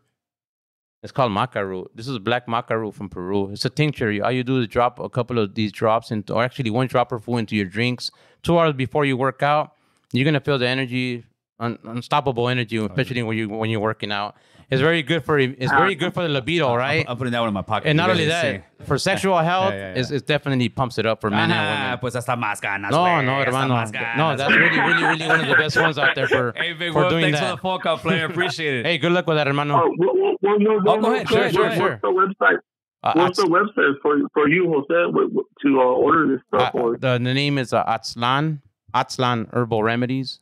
It's called maca root. This is black maca root from Peru. It's a tincture. All you do is drop a couple of these drops into, or actually one dropper full into your drinks. Two hours before you work out, you're gonna feel the energy, un- unstoppable energy, especially when you when you're working out. It's very good for it's very good for the libido, right? I'm putting that one in my pocket. And not only can that, for sexual health, yeah, yeah. It's, it definitely pumps it up for men Ajá, and women. pues hasta más ganas. No, güey, no, hasta hermano. más ganas, No, that's really, really, really one of the best ones out there for, Hey, big for Will, doing thanks that. for the phone call, player. Appreciate it. Hey, good luck with that, hermano. Oh, Oh, one go more ahead, go ahead, question. go ahead. What's the website? Uh, What's the website for for you, Jose, w- w- to uh, order this stuff? uh, or the, the name is uh, Aztlan, Aztlan Herbal Remedies.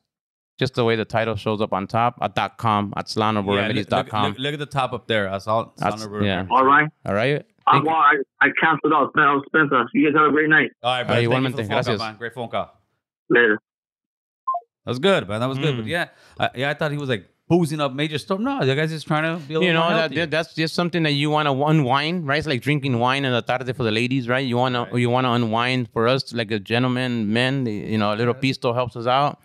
Just the way the title shows up on top, at dot .com, Yeah, look, aztlanherbalremedies.com. look, look at the top up there. I saw. That's- yeah. all right. All right? I, well, I, I canceled out. Now, Spencer, you guys have a great night. All right, bro. Ay, Thank you for igualmente, the phone call, gracias. man. Great phone call. Later. That was good, man. That was good. But Mm. yeah, I, yeah, I thought he was like boozing up major stuff. No, the guy's just trying to be a little you know more that, that's just something that you want to unwind right it's like drinking wine in the tarde for the ladies right you want to Right. you want to unwind for us like a gentleman men you know a little pisto helps us out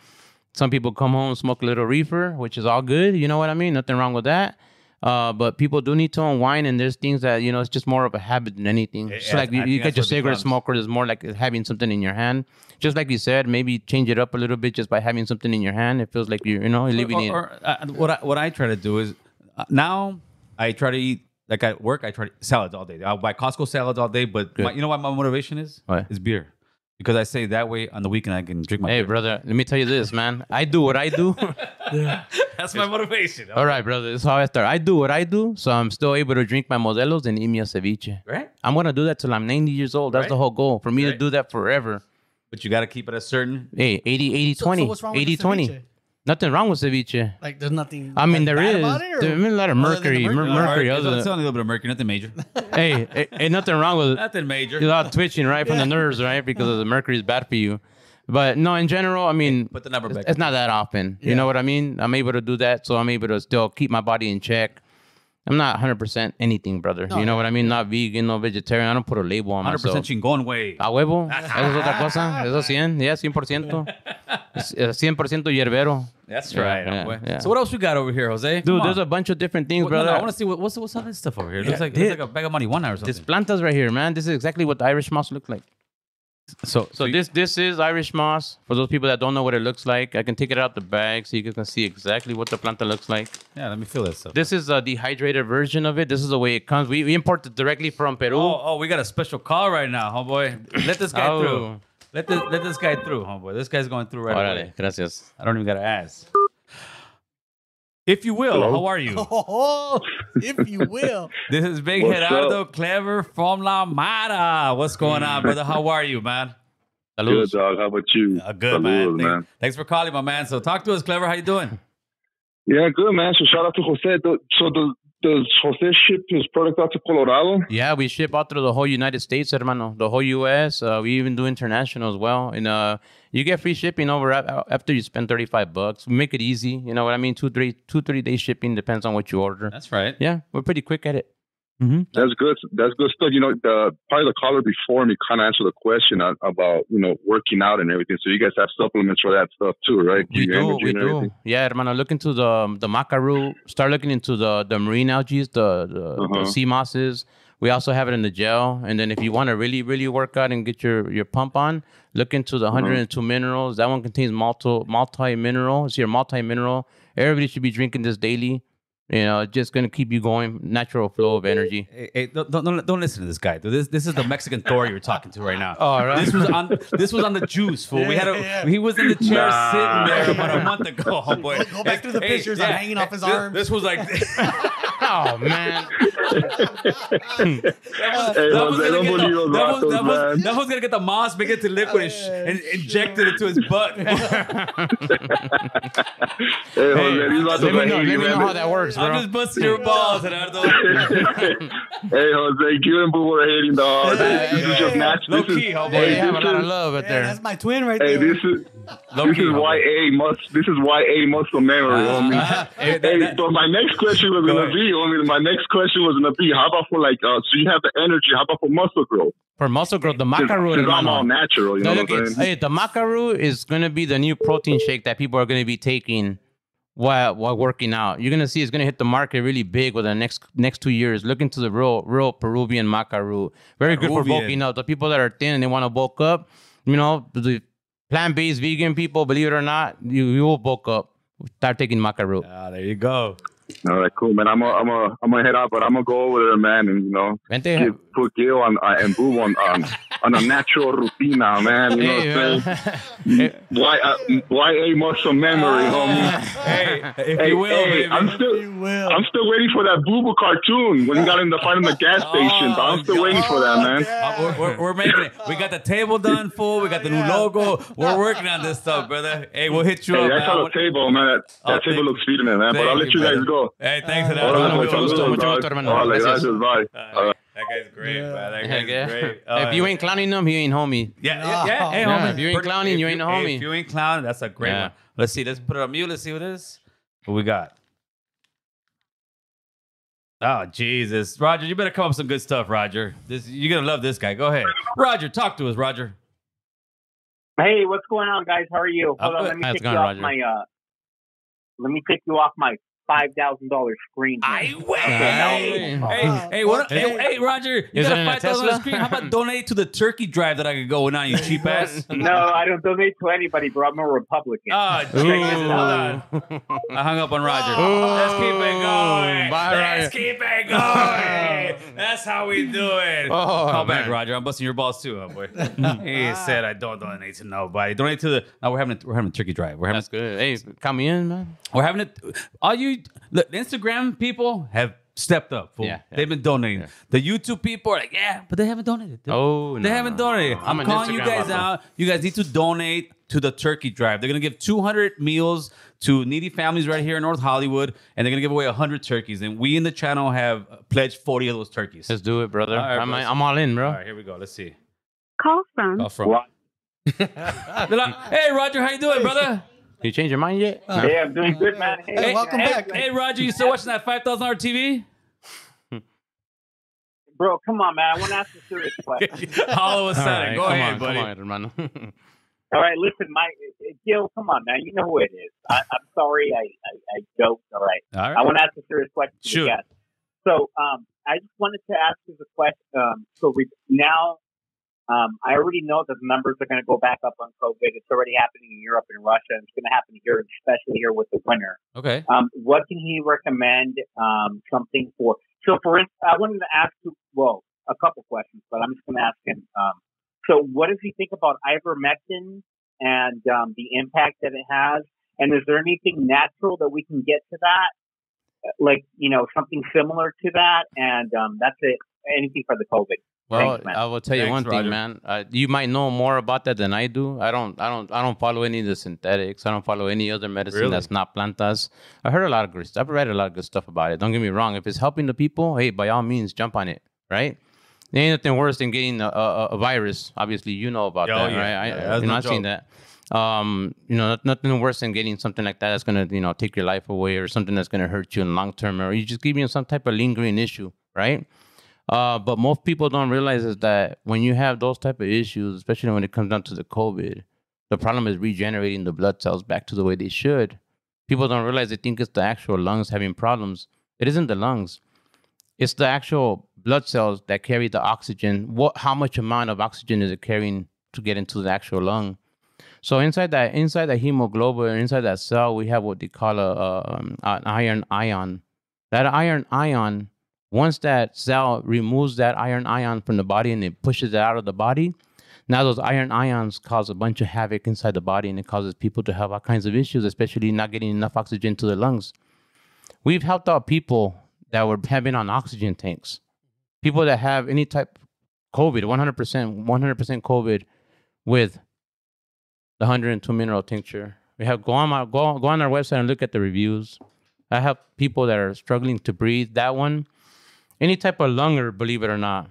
some people come home smoke a little reefer which is all good you know what i mean nothing wrong with that uh, but people do need to unwind, and there's things that you know it's just more of a habit than anything. Yeah, Just like you, you get your cigarette becomes. smoker, is more like having something in your hand. Just like you said, maybe change it up a little bit just by having something in your hand. It feels like you're you know you're living or, in. uh, what I, what I try to do is uh, now I try to eat like at work. I try to salads all day. I'll buy Costco salads all day. But my, you know what my motivation is? What? Is beer. Because I say that way on the weekend I can drink my. Hey, beer. brother, let me tell you this, man. I do what I do. That's my motivation. All right, brother. This is how I start. I do what I do, so I'm still able to drink my modelos and eat me a ceviche. Right. I'm gonna do that till I'm 90 years old. That's the whole goal for me to do that forever. But you got to keep it a certain. Hey, 80, 80, So- so 20. what's wrong 80, the 20. Ceviche? Nothing wrong with ceviche. Like, there's nothing. I mean, like, there bad is. about it, or- a lot of other mercury. mer- mercury? mercury. It's, other it's than- only a little bit of mercury, nothing major. hey, hey, ain't nothing wrong with it. nothing major. A lot of twitching, right, from the nerves, right, because of the uh-huh. mercury is bad for you. But no, in general, I mean, Put the number it's, back. it's not that often. You know what I mean? I'm able to do that, so I'm able to still keep my body in check. I'm not 100% anything, brother. you know what I mean? Not vegan, no vegetarian. I don't put a label on 100% myself. chingón way. A huevo. Eso es otra cosa. Eso 100. Yeah, 100%. Es- eh, 100% hierbero. That's Yeah, right. yeah, yeah. So what else we got over here, Jose? Dude, Come there's on. a bunch of different things, What- no, no, brother. I want to see what, what's what's all this stuff over here. It looks Yeah, like it looks like a bag of marijuana or something. This plantas right here, man. This is exactly what the Irish moss looks like. So So this this is Irish moss. For those people that don't know what it looks like, I can take it out the bag so you can see exactly what the planta looks like. yeah, let me feel this stuff. This is a dehydrated version of it. This is the way it comes. We, we import it directly from Peru. Oh, oh, we got a special call right now, homeboy. Let this guy Oh. through. Let this let this guy through, homeboy. This guy's going through right Órale, away. gracias. I don't even gotta ask. If you will, Hello? how are you? Oh, if you will. This is Big What's Gerardo up? Clever from La Mara. What's going on, brother? How are you, man? Good, dog. How about you? Uh, good, man. Saludos, Thank- Thanks for calling, my man. So talk to us, Clever. How you doing? Yeah, good, man. So shout out to Jose. So does, does Jose ship his product out to Colorado? Yeah, we ship out through the whole United States, hermano. The whole U.S. Uh, we even do international as well. And uh, you get free shipping over after you spend thirty-five bucks. We make it easy. You know what I mean? Two, three, two, three day shipping depends on what you order. That's right. Yeah, we're pretty quick at it. That's good. That's good stuff. You know, the probably the caller before me kind of answered the question about you know working out and everything. So you guys have supplements for that stuff too, right? We Your do, energy we and do. everything. Yeah, hermano. Look into the um, the maca root. Start looking into the the marine algae, the the, Uh-huh. the sea mosses. We also have it in the gel. And then if you want to really really work out and get your your pump on, look into the 102 minerals. That one contains multi multi mineral. It's your multi mineral. Everybody should be drinking this daily. You know, it's just gonna keep you going. Natural flow of energy. Hey, hey, don't, don't, don't listen to this guy. dude. This this is the Mexican Thor you're talking to right now. Oh, right. This was on this was on the juice, fool. we had a Yeah, yeah. he was in the chair Nah. sitting there about a month ago, homeboy. Go back through the pictures. I'm hanging off his this, arms. This was like Oh man. Hey, That was don't that was, that was, man. that was gonna get the moss, make it to liquid, and, sh- and inject it into his butt. Hey, Jose, these vatos Let me are know. Let me know man. how that works, bro. I'm just busting your balls, Gerardo. hey, Jose, you and Boo are hating, dog. This is just natural. Low This key, is, homeboy. They hey, have a lot of love out there. that's my twin right there. Hey, there. this is Low this key, is homeboy. why a must. This is why a muscle memory, homie. Uh, hey, that- Hey, that- so my next question was gonna ahead. be, homie. My next question was gonna be, how about for like, uh, so you have the energy? How about for muscle growth? For muscle growth, the maca root. Because I'm all natural, you No, know look, what I'm saying? hey, the maca root is gonna be the new protein shake that people are gonna be taking while while working out. You're gonna see it's gonna hit the market really big within the next next two years. Look into the real real Peruvian maca root. Very good for Peruvian. bulking up. The people that are thin and they want to bulk up, you know, the plant-based vegan people, believe it or not, you you will bulk up. Start taking maca root. Ah, there you go. All right, cool, man. I'm gonna, I'm gonna, I'm gonna head out, but I'm gonna go over there, man, and you know, Vente. give, put Gil on uh, and Boo on on on a natural rutina, man. You know Hey, what I'm saying? Why, uh, why a muscle memory, homie? Hey, if Hey, you will, hey, baby. I'm still, I'm still waiting for that Booba cartoon when he got in the fight in the gas station. but I'm still waiting for that, man. Uh, we're, we're, we're making it. We got the table done full. We got the new logo. We're working on this stuff, brother. Hey, we'll hit you Hey, up. I man. saw the table, man. That, Oh, table looks sweet in it, man. But I'll let you guys brother. go. Hey, thanks for that. All right, mucho mucho gusto, gusto, mucho dog. gusto, hermano. All right, Gracias. gracias, bye. Uh, All right. That guy's great, man. That Heck guy's yeah. great. if you ain't clowning them, he ain't homie. Yeah, yeah, yeah. Hey, Yeah, homie. if you ain't Pretty- clowning, you ain't a hey, homie. If you ain't clowning, that's a great Yeah. one. Let's see. Let's put it on mute. Let's see what it is. What we got? Oh, Jesus. Roger, you better come up with some good stuff, Roger. This You're going to love this guy. Go ahead. Roger, talk to us, Roger. Hey, what's going on, guys? How are you? I'm Hold on, good. let me How's take you going, off Roger? my uh, let me take you off my five thousand dollar screen. here. will. Hey. Hey, hey, what, hey, hey, Roger, you Is got a a five thousand Tesla? screen. How about donate to the turkey drive that I could go in on, you cheap ass? No, I don't donate to anybody, bro. I'm a Republican. Oh, check this. Hold on. I hung up on Roger. Let's keep it going. Bye, Let's Roger. keep it going. That's how we do it. Oh, Call back. Roger. I'm busting your balls too, huh, boy. he said I don't donate to nobody. Donate to the. No, we're having a, we're having a turkey drive. We're having That's good. Hey, count me in, man. we're having it. All you look, the Instagram people have stepped up. fool. Yeah, yeah. They've been donating. The YouTube people are like, yeah, but they haven't donated. dude. Oh, They no, haven't donated. no. I'm, an calling you guys vato. out. You guys need to donate to the turkey drive. They're gonna give 200 meals to needy families right here in North Hollywood, and they're gonna give away 100 turkeys. And we in the channel have pledged 40 of those turkeys. Let's do it, brother. All right, I'm. I'm all in, bro. All right, here we go. Let's see. Call from Call from. Like, hey, Roger, how you doing, brother? You change your mind yet? No? Hey, I'm doing good, man. Hey, Hey, welcome hey, back. Hey, Roger, you still watching that $5,000 TV? bro, come on, man. I want to ask a serious question. All of a sudden, right, go ahead, on, buddy. Come on, hermano. All right, listen, Mike, Gil, come on, man. You know who it is. I, I'm sorry, I, I, I joked. All right. All I want to ask a serious question. to the So, um, I just wanted to ask you the question. Um, so we, now, um, I already know that the numbers are going to go back up on COVID. It's already happening in Europe and Russia, and it's going to happen here, especially here with the winter. Okay. Um, what can he recommend? Um, something for so for instance, I wanted to ask you well a couple questions, but I'm just going to ask him. So what does he think about ivermectin and um, the impact that it has? And is there anything natural that we can get to that? Like you know something similar to that, and um, that's it. Anything for the COVID. Well, Thanks. I will tell you Thanks, one Roger. thing, man. Uh, you might know more about that than I do. I don't. I don't. I don't follow any of the synthetics. I don't follow any other medicine Really? that's not plantas. I heard a lot of good. I've read a lot of good stuff about it. Don't get me wrong. If it's helping the people, hey, by all means, jump on it. Right? There ain't nothing worse than getting a, a, a virus. Obviously, you know about Oh, that, yeah. right? I, Yeah, that's you know, no I've seen that. Um, you know, nothing worse than getting something like that that's gonna, you know, take your life away or something that's gonna hurt you in long term, or you just give you some type of lingering issue, right? Uh, but most people don't realize is that when you have those type of issues, especially when it comes down to the COVID, the problem is regenerating the blood cells back to the way they should. People don't realize they think it's the actual lungs having problems. It isn't the lungs. It's the actual blood cells that carry the oxygen. What how much amount of oxygen is it carrying to get into the actual lung? So inside that inside that hemoglobin, inside that cell, we have what they call a, a um, an iron ion. That iron ion once that cell removes that iron ion from the body and it pushes it out of the body, now those iron ions cause a bunch of havoc inside the body and it causes people to have all kinds of issues, especially not getting enough oxygen to their lungs. We've helped out people that were having on oxygen tanks. People that have any type COVID, 100%, 100% COVID with the 102 mineral tincture. We have go on my go, go on our website and look at the reviews. I have people that are struggling to breathe. That one, any type of lunger, believe it or not.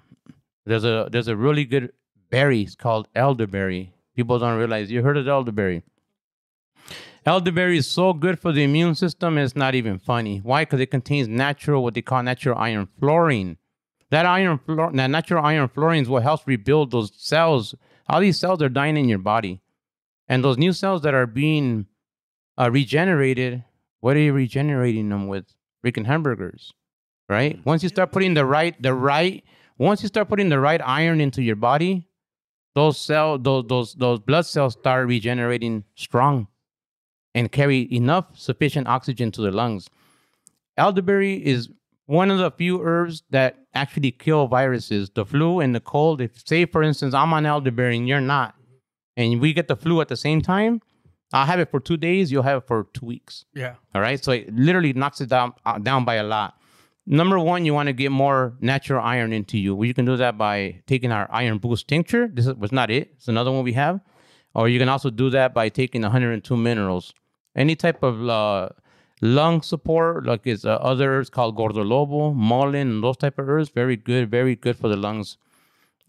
There's a there's a really good berry. It's called elderberry. People don't realize you heard of elderberry. Elderberry is so good for the immune system, it's not even funny. Why? Because it contains natural, what they call natural iron fluorine. That iron, fluor- that natural iron fluorine is what helps rebuild those cells. All these cells are dying in your body, and those new cells that are being uh, regenerated, what are you regenerating them with? Freaking hamburgers, right? Once you start putting the right, the right, once you start putting the right iron into your body, those cell, those those those blood cells start regenerating strong and carry enough sufficient oxygen to the lungs. Elderberry is one of the few herbs that actually kill viruses, the flu and the cold. If say for instance I'm on elderberry and you're not, and we get the flu at the same time, I'll have it for two days. You'll have it for two weeks. Yeah. All right, so it literally knocks it down uh, down by a lot. Number one, you want to get more natural iron into you. Well, you can do that by taking our iron boost tincture. This was not it. It's another one we have. Or you can also do that by taking 102 minerals. Any type of uh, lung support, like it's uh, other herbs called gordolobo, mullein, and those type of herbs, very good, very good for the lungs.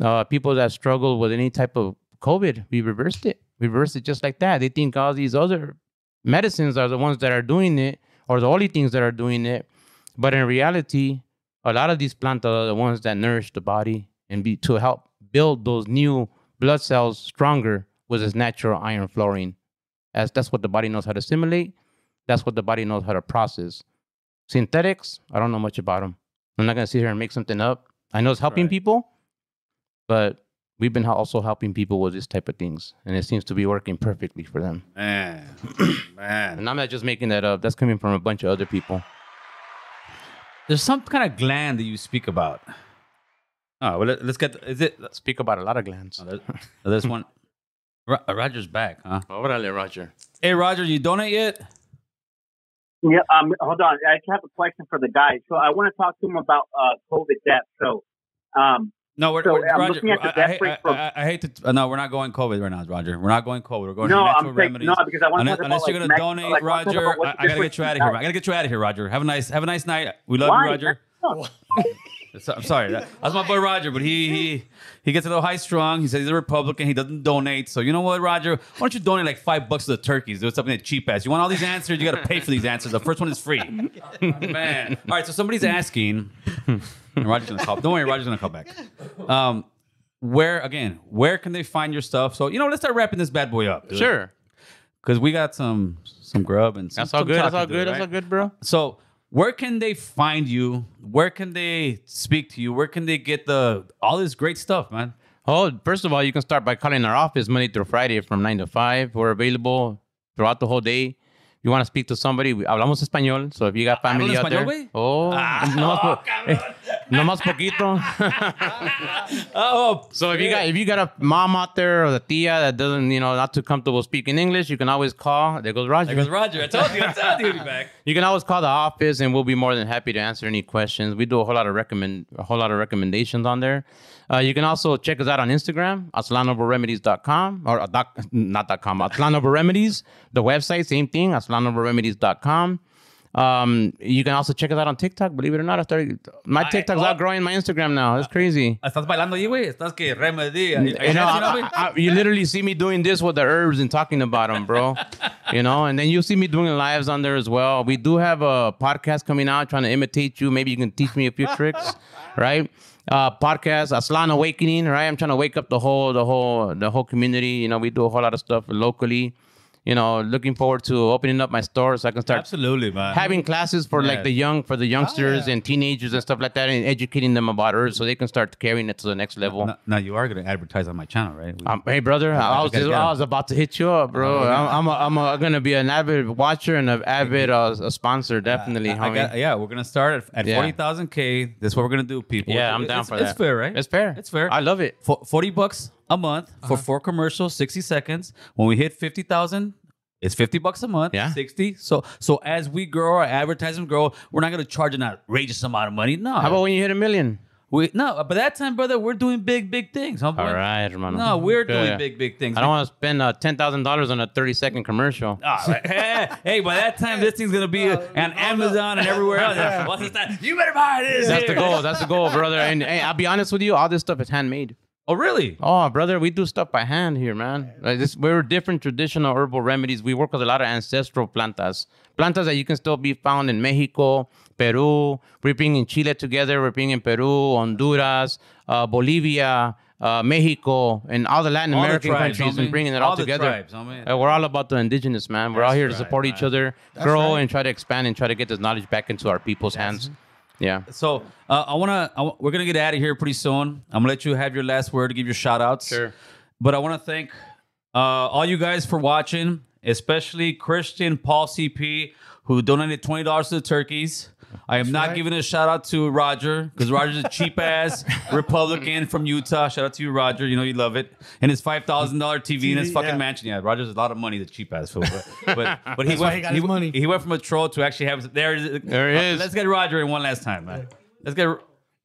Uh, people that struggle with any type of COVID, we reversed it. Reversed it just like that. They think all these other medicines are the ones that are doing it, or the only things that are doing it. But in reality, a lot of these plants are the ones that nourish the body and be to help build those new blood cells stronger with its natural iron fluorine. As that's what the body knows how to assimilate. That's what the body knows how to process. Synthetics, I don't know much about them. I'm not gonna sit here and make something up. I know it's helping Right. people, but we've been also helping people with this type of things, and it seems to be working perfectly for them. Man, man. And I'm not just making that up. That's coming from a bunch of other people. There's some kind of gland that you speak about. Oh, well, let, us get. Is it Speak about a lot of glands. oh, there- oh, this one? Uh, Roger's back, huh? Órale, Roger. Hey, Roger, you donate yet? Yeah, um, hold on. I have a question for the guys. So I want to talk to them about uh, COVID deaths. So, um, No, we're, So, we're- Roger. looking at the I- death I, rate I, for- I, I hate to. uh, no, we're not going COVID right now, Roger. We're not going COVID. We're going no, to I'm natural saying remedies. no because I want to Unless, talk unless about you're like, gonna donate, like, I wanna talk Roger, I, I gotta get you out of here. I gotta get you out of here, Roger. Have a nice, have a nice night. We love Why? you, Roger. So- I'm sorry. That, that's my boy Roger, but he he he gets a little high strung. He says he's a Republican. He doesn't donate. So you know what, Roger? Why don't you donate like five bucks to the turkeys? Do something that cheap ass. You want all these answers? You got to pay for these answers. The first one is free. Man. All right. So somebody's asking. and Roger's gonna call. Don't worry, Roger's gonna call back. Um, where again? Where can they find your stuff? So you know, let's start wrapping this bad boy up. Sure. Because we got some some grub and some, That's all some good. That's all to do, good. That's all good, bro. So, where can they find you? Where can they speak to you? Where can they get the all this great stuff, man? Oh, first of all, you can start by calling our office Monday through Friday from 9 to 5. We're available throughout the whole day. You want to speak to somebody, we hablamos español. So if you got ah, family ¿Hablas out there. español, güey? Oh, ah, no, más po- eh, no más poquito. Oh, so if you got if you got a mom out there or the tia that doesn't, you know, not too comfortable speaking English, you can always call. There goes Roger. there goes Roger. I told you. I told you back. You can always call the office, and we'll be more than happy to answer any questions. We do a whole lot of recommend a whole lot of recommendations on there. Uh, you can also check us out on Instagram, aztlanherbalremedies.com or uh, doc, not .com, aztlanherbalremedies. The website, same thing, aztlanherbalremedies.com. Um, you can also check us out on TikTok. Believe it or not, I started my TikTok's oh. outgrowing my Instagram now. It's crazy. Estás bailando ahí, güey. Estás que remedy. You You know, I- I- you literally see me doing this with the herbs and talking about them, bro. you know, and then you see me doing lives on there as well. We do have a podcast coming out trying to imitate you. Maybe you can teach me a few tricks, right? Uh, podcast Aztlan Awakening, right? I'm trying to wake up the whole, the whole, the whole community. You know, we do a whole lot of stuff locally. You know, looking forward to opening up my store so I can start Absolutely, man. having classes for like the young for the youngsters and teenagers and stuff like that and educating them about herbs so they can start carrying it to the next level now, now you are going to advertise on my channel, right? We- um, hey, brother, I was just. I was about to hit you up, bro. I'm I'm, a, I'm gonna be an avid watcher and an avid uh, a sponsor, definitely, I- I got- yeah, we're gonna start at, at Yeah. forty thousand k. That's what we're gonna do, people. yeah, I'm down it's, for that. It's fair, right? It's fair. It's fair. I love it. Fo- 40 bucks a month for uh-huh. four commercials, 60 seconds. When we hit 50,000, It's 50 bucks a month. Yeah. 60. So so as we grow, our advertisement grow, we're not gonna charge an outrageous amount of money. No. How about when you hit a million? we no, but that time, brother, we're doing big, big things. Huh? All right, hermano. No, we're Good. doing big, big things. I don't want to spend uh, ten thousand dollars on a thirty second commercial. Right. Ah, hey, hey, by that time, this thing's gonna be uh, on Amazon and everywhere else. What's time? You better buy this. That's the goal. That's the goal, brother. And hey, I'll be honest with you, all this stuff is handmade. Oh, really? Oh, brother, we do stuff by hand here, man. Like this, we're different traditional herbal remedies. We work with a lot of ancestral plantas, plantas that you can still be found in Mexico, Peru. We're bringing Chile together. We're bringing in Peru, Honduras, uh, Bolivia, uh, Mexico, and all the Latin All the American tribes, countries, and bringing it All all, together. tribes. Uh, we're all about the indigenous, man. We're all here to right, support each other, grow, and try to expand and try to get this knowledge back into our people's hands. Yeah. So uh, I wanna, I, we're gonna get out of here pretty soon. I'm gonna let you have your last word to give your shout outs. Sure. But I want to thank uh, all you guys for watching, especially Christian Paul CP, who donated twenty dollars to the turkeys. I am not giving a shout out to Roger because Roger's a cheap ass Republican from Utah. Shout out to you, Roger. You know you love it. And his five thousand dollar TV in his fucking yeah. mansion. Yeah, Roger's a lot of money. The cheap ass fool. But but, but he went. he got his money. he went from a troll to actually have. There, it is. There it uh, is. Let's get Roger in one last time, man. Let's get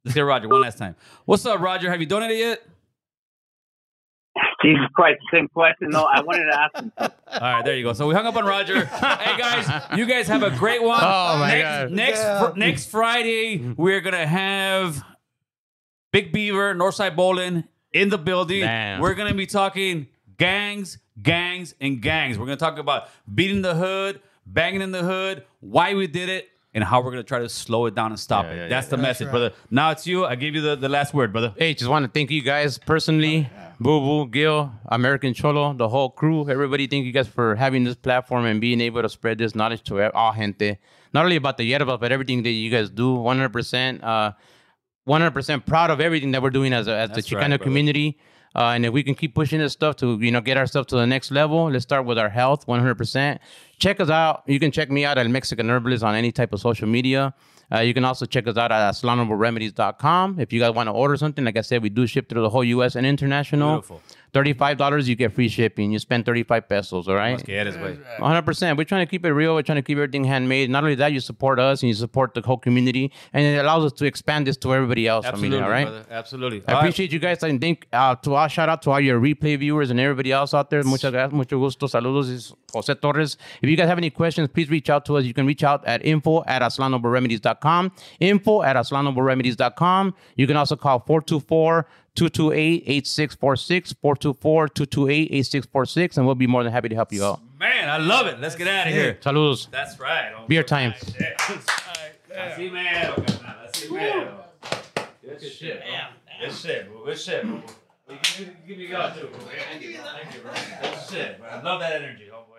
let's get Roger one last time. What's up, Roger? Have you donated yet? Jesus Christ, same question. No, I wanted to ask him. All right, there you go. So we hung up on Roger. hey guys, you guys have a great one. Oh, my next, God. Next Yeah. fr- next Friday, we're gonna have Big Beaver, Northside Bowling in the building. Damn. We're gonna be talking gangs, gangs, and gangs. We're gonna talk about beating the hood, banging in the hood, why we did it, and how we're gonna try to slow it down and stop Yeah, it. yeah, That's yeah. the message, brother. Now it's you. I give you the, the last word, brother. Hey, just want to thank you guys personally, Boo Boo, Gil, American Cholo, the whole crew, everybody. Thank you guys for having this platform and being able to spread this knowledge to all gente. Not only about the yerba, but everything that you guys do. 100%, uh, 100% proud of everything that we're doing as, a, as the That's right, Chicano brother. community. Uh, and if we can keep pushing this stuff to you know get ourselves to the next level, let's start with our health, 100%. Check us out. You can check me out at Mexican Herbalist on any type of social media. Uh, you can also check us out at aztlanherbalremedies.com. If you guys want to order something, like I said, we do ship through the whole U.S. and international. Beautiful. $35, you get free shipping. You spend 35 pesos, all right? Get his way. 100%. We're trying to keep it real. We're trying to keep everything handmade. Not only that, you support us and you support the whole community, and it allows us to expand this to everybody else. Absolutely, I mean, all right? brother. Absolutely. I All right. appreciate you guys. I think uh, to all shout out to all your replay viewers and everybody else out there. Muchas gracias, mucho gusto. Saludos, is Jose Torres. If you guys have any questions, please reach out to us. You can reach out at info at aztlanherbalremedies.com. Info at aztlanherbalremedies.com. You can also call 424 228 8646. 424 228 8646. And we'll be more than happy to help you out. Man, I love it. Let's get out of here. Saludos. That's right. Oh, Beer time. Así mero, carnal. Así mero. Good shit. bro. Good shit. bro. Good shit. bro. You Give me, give me God too. Thank you, bro. Thank you, bro. Good shit. bro. I love that energy, homeboy.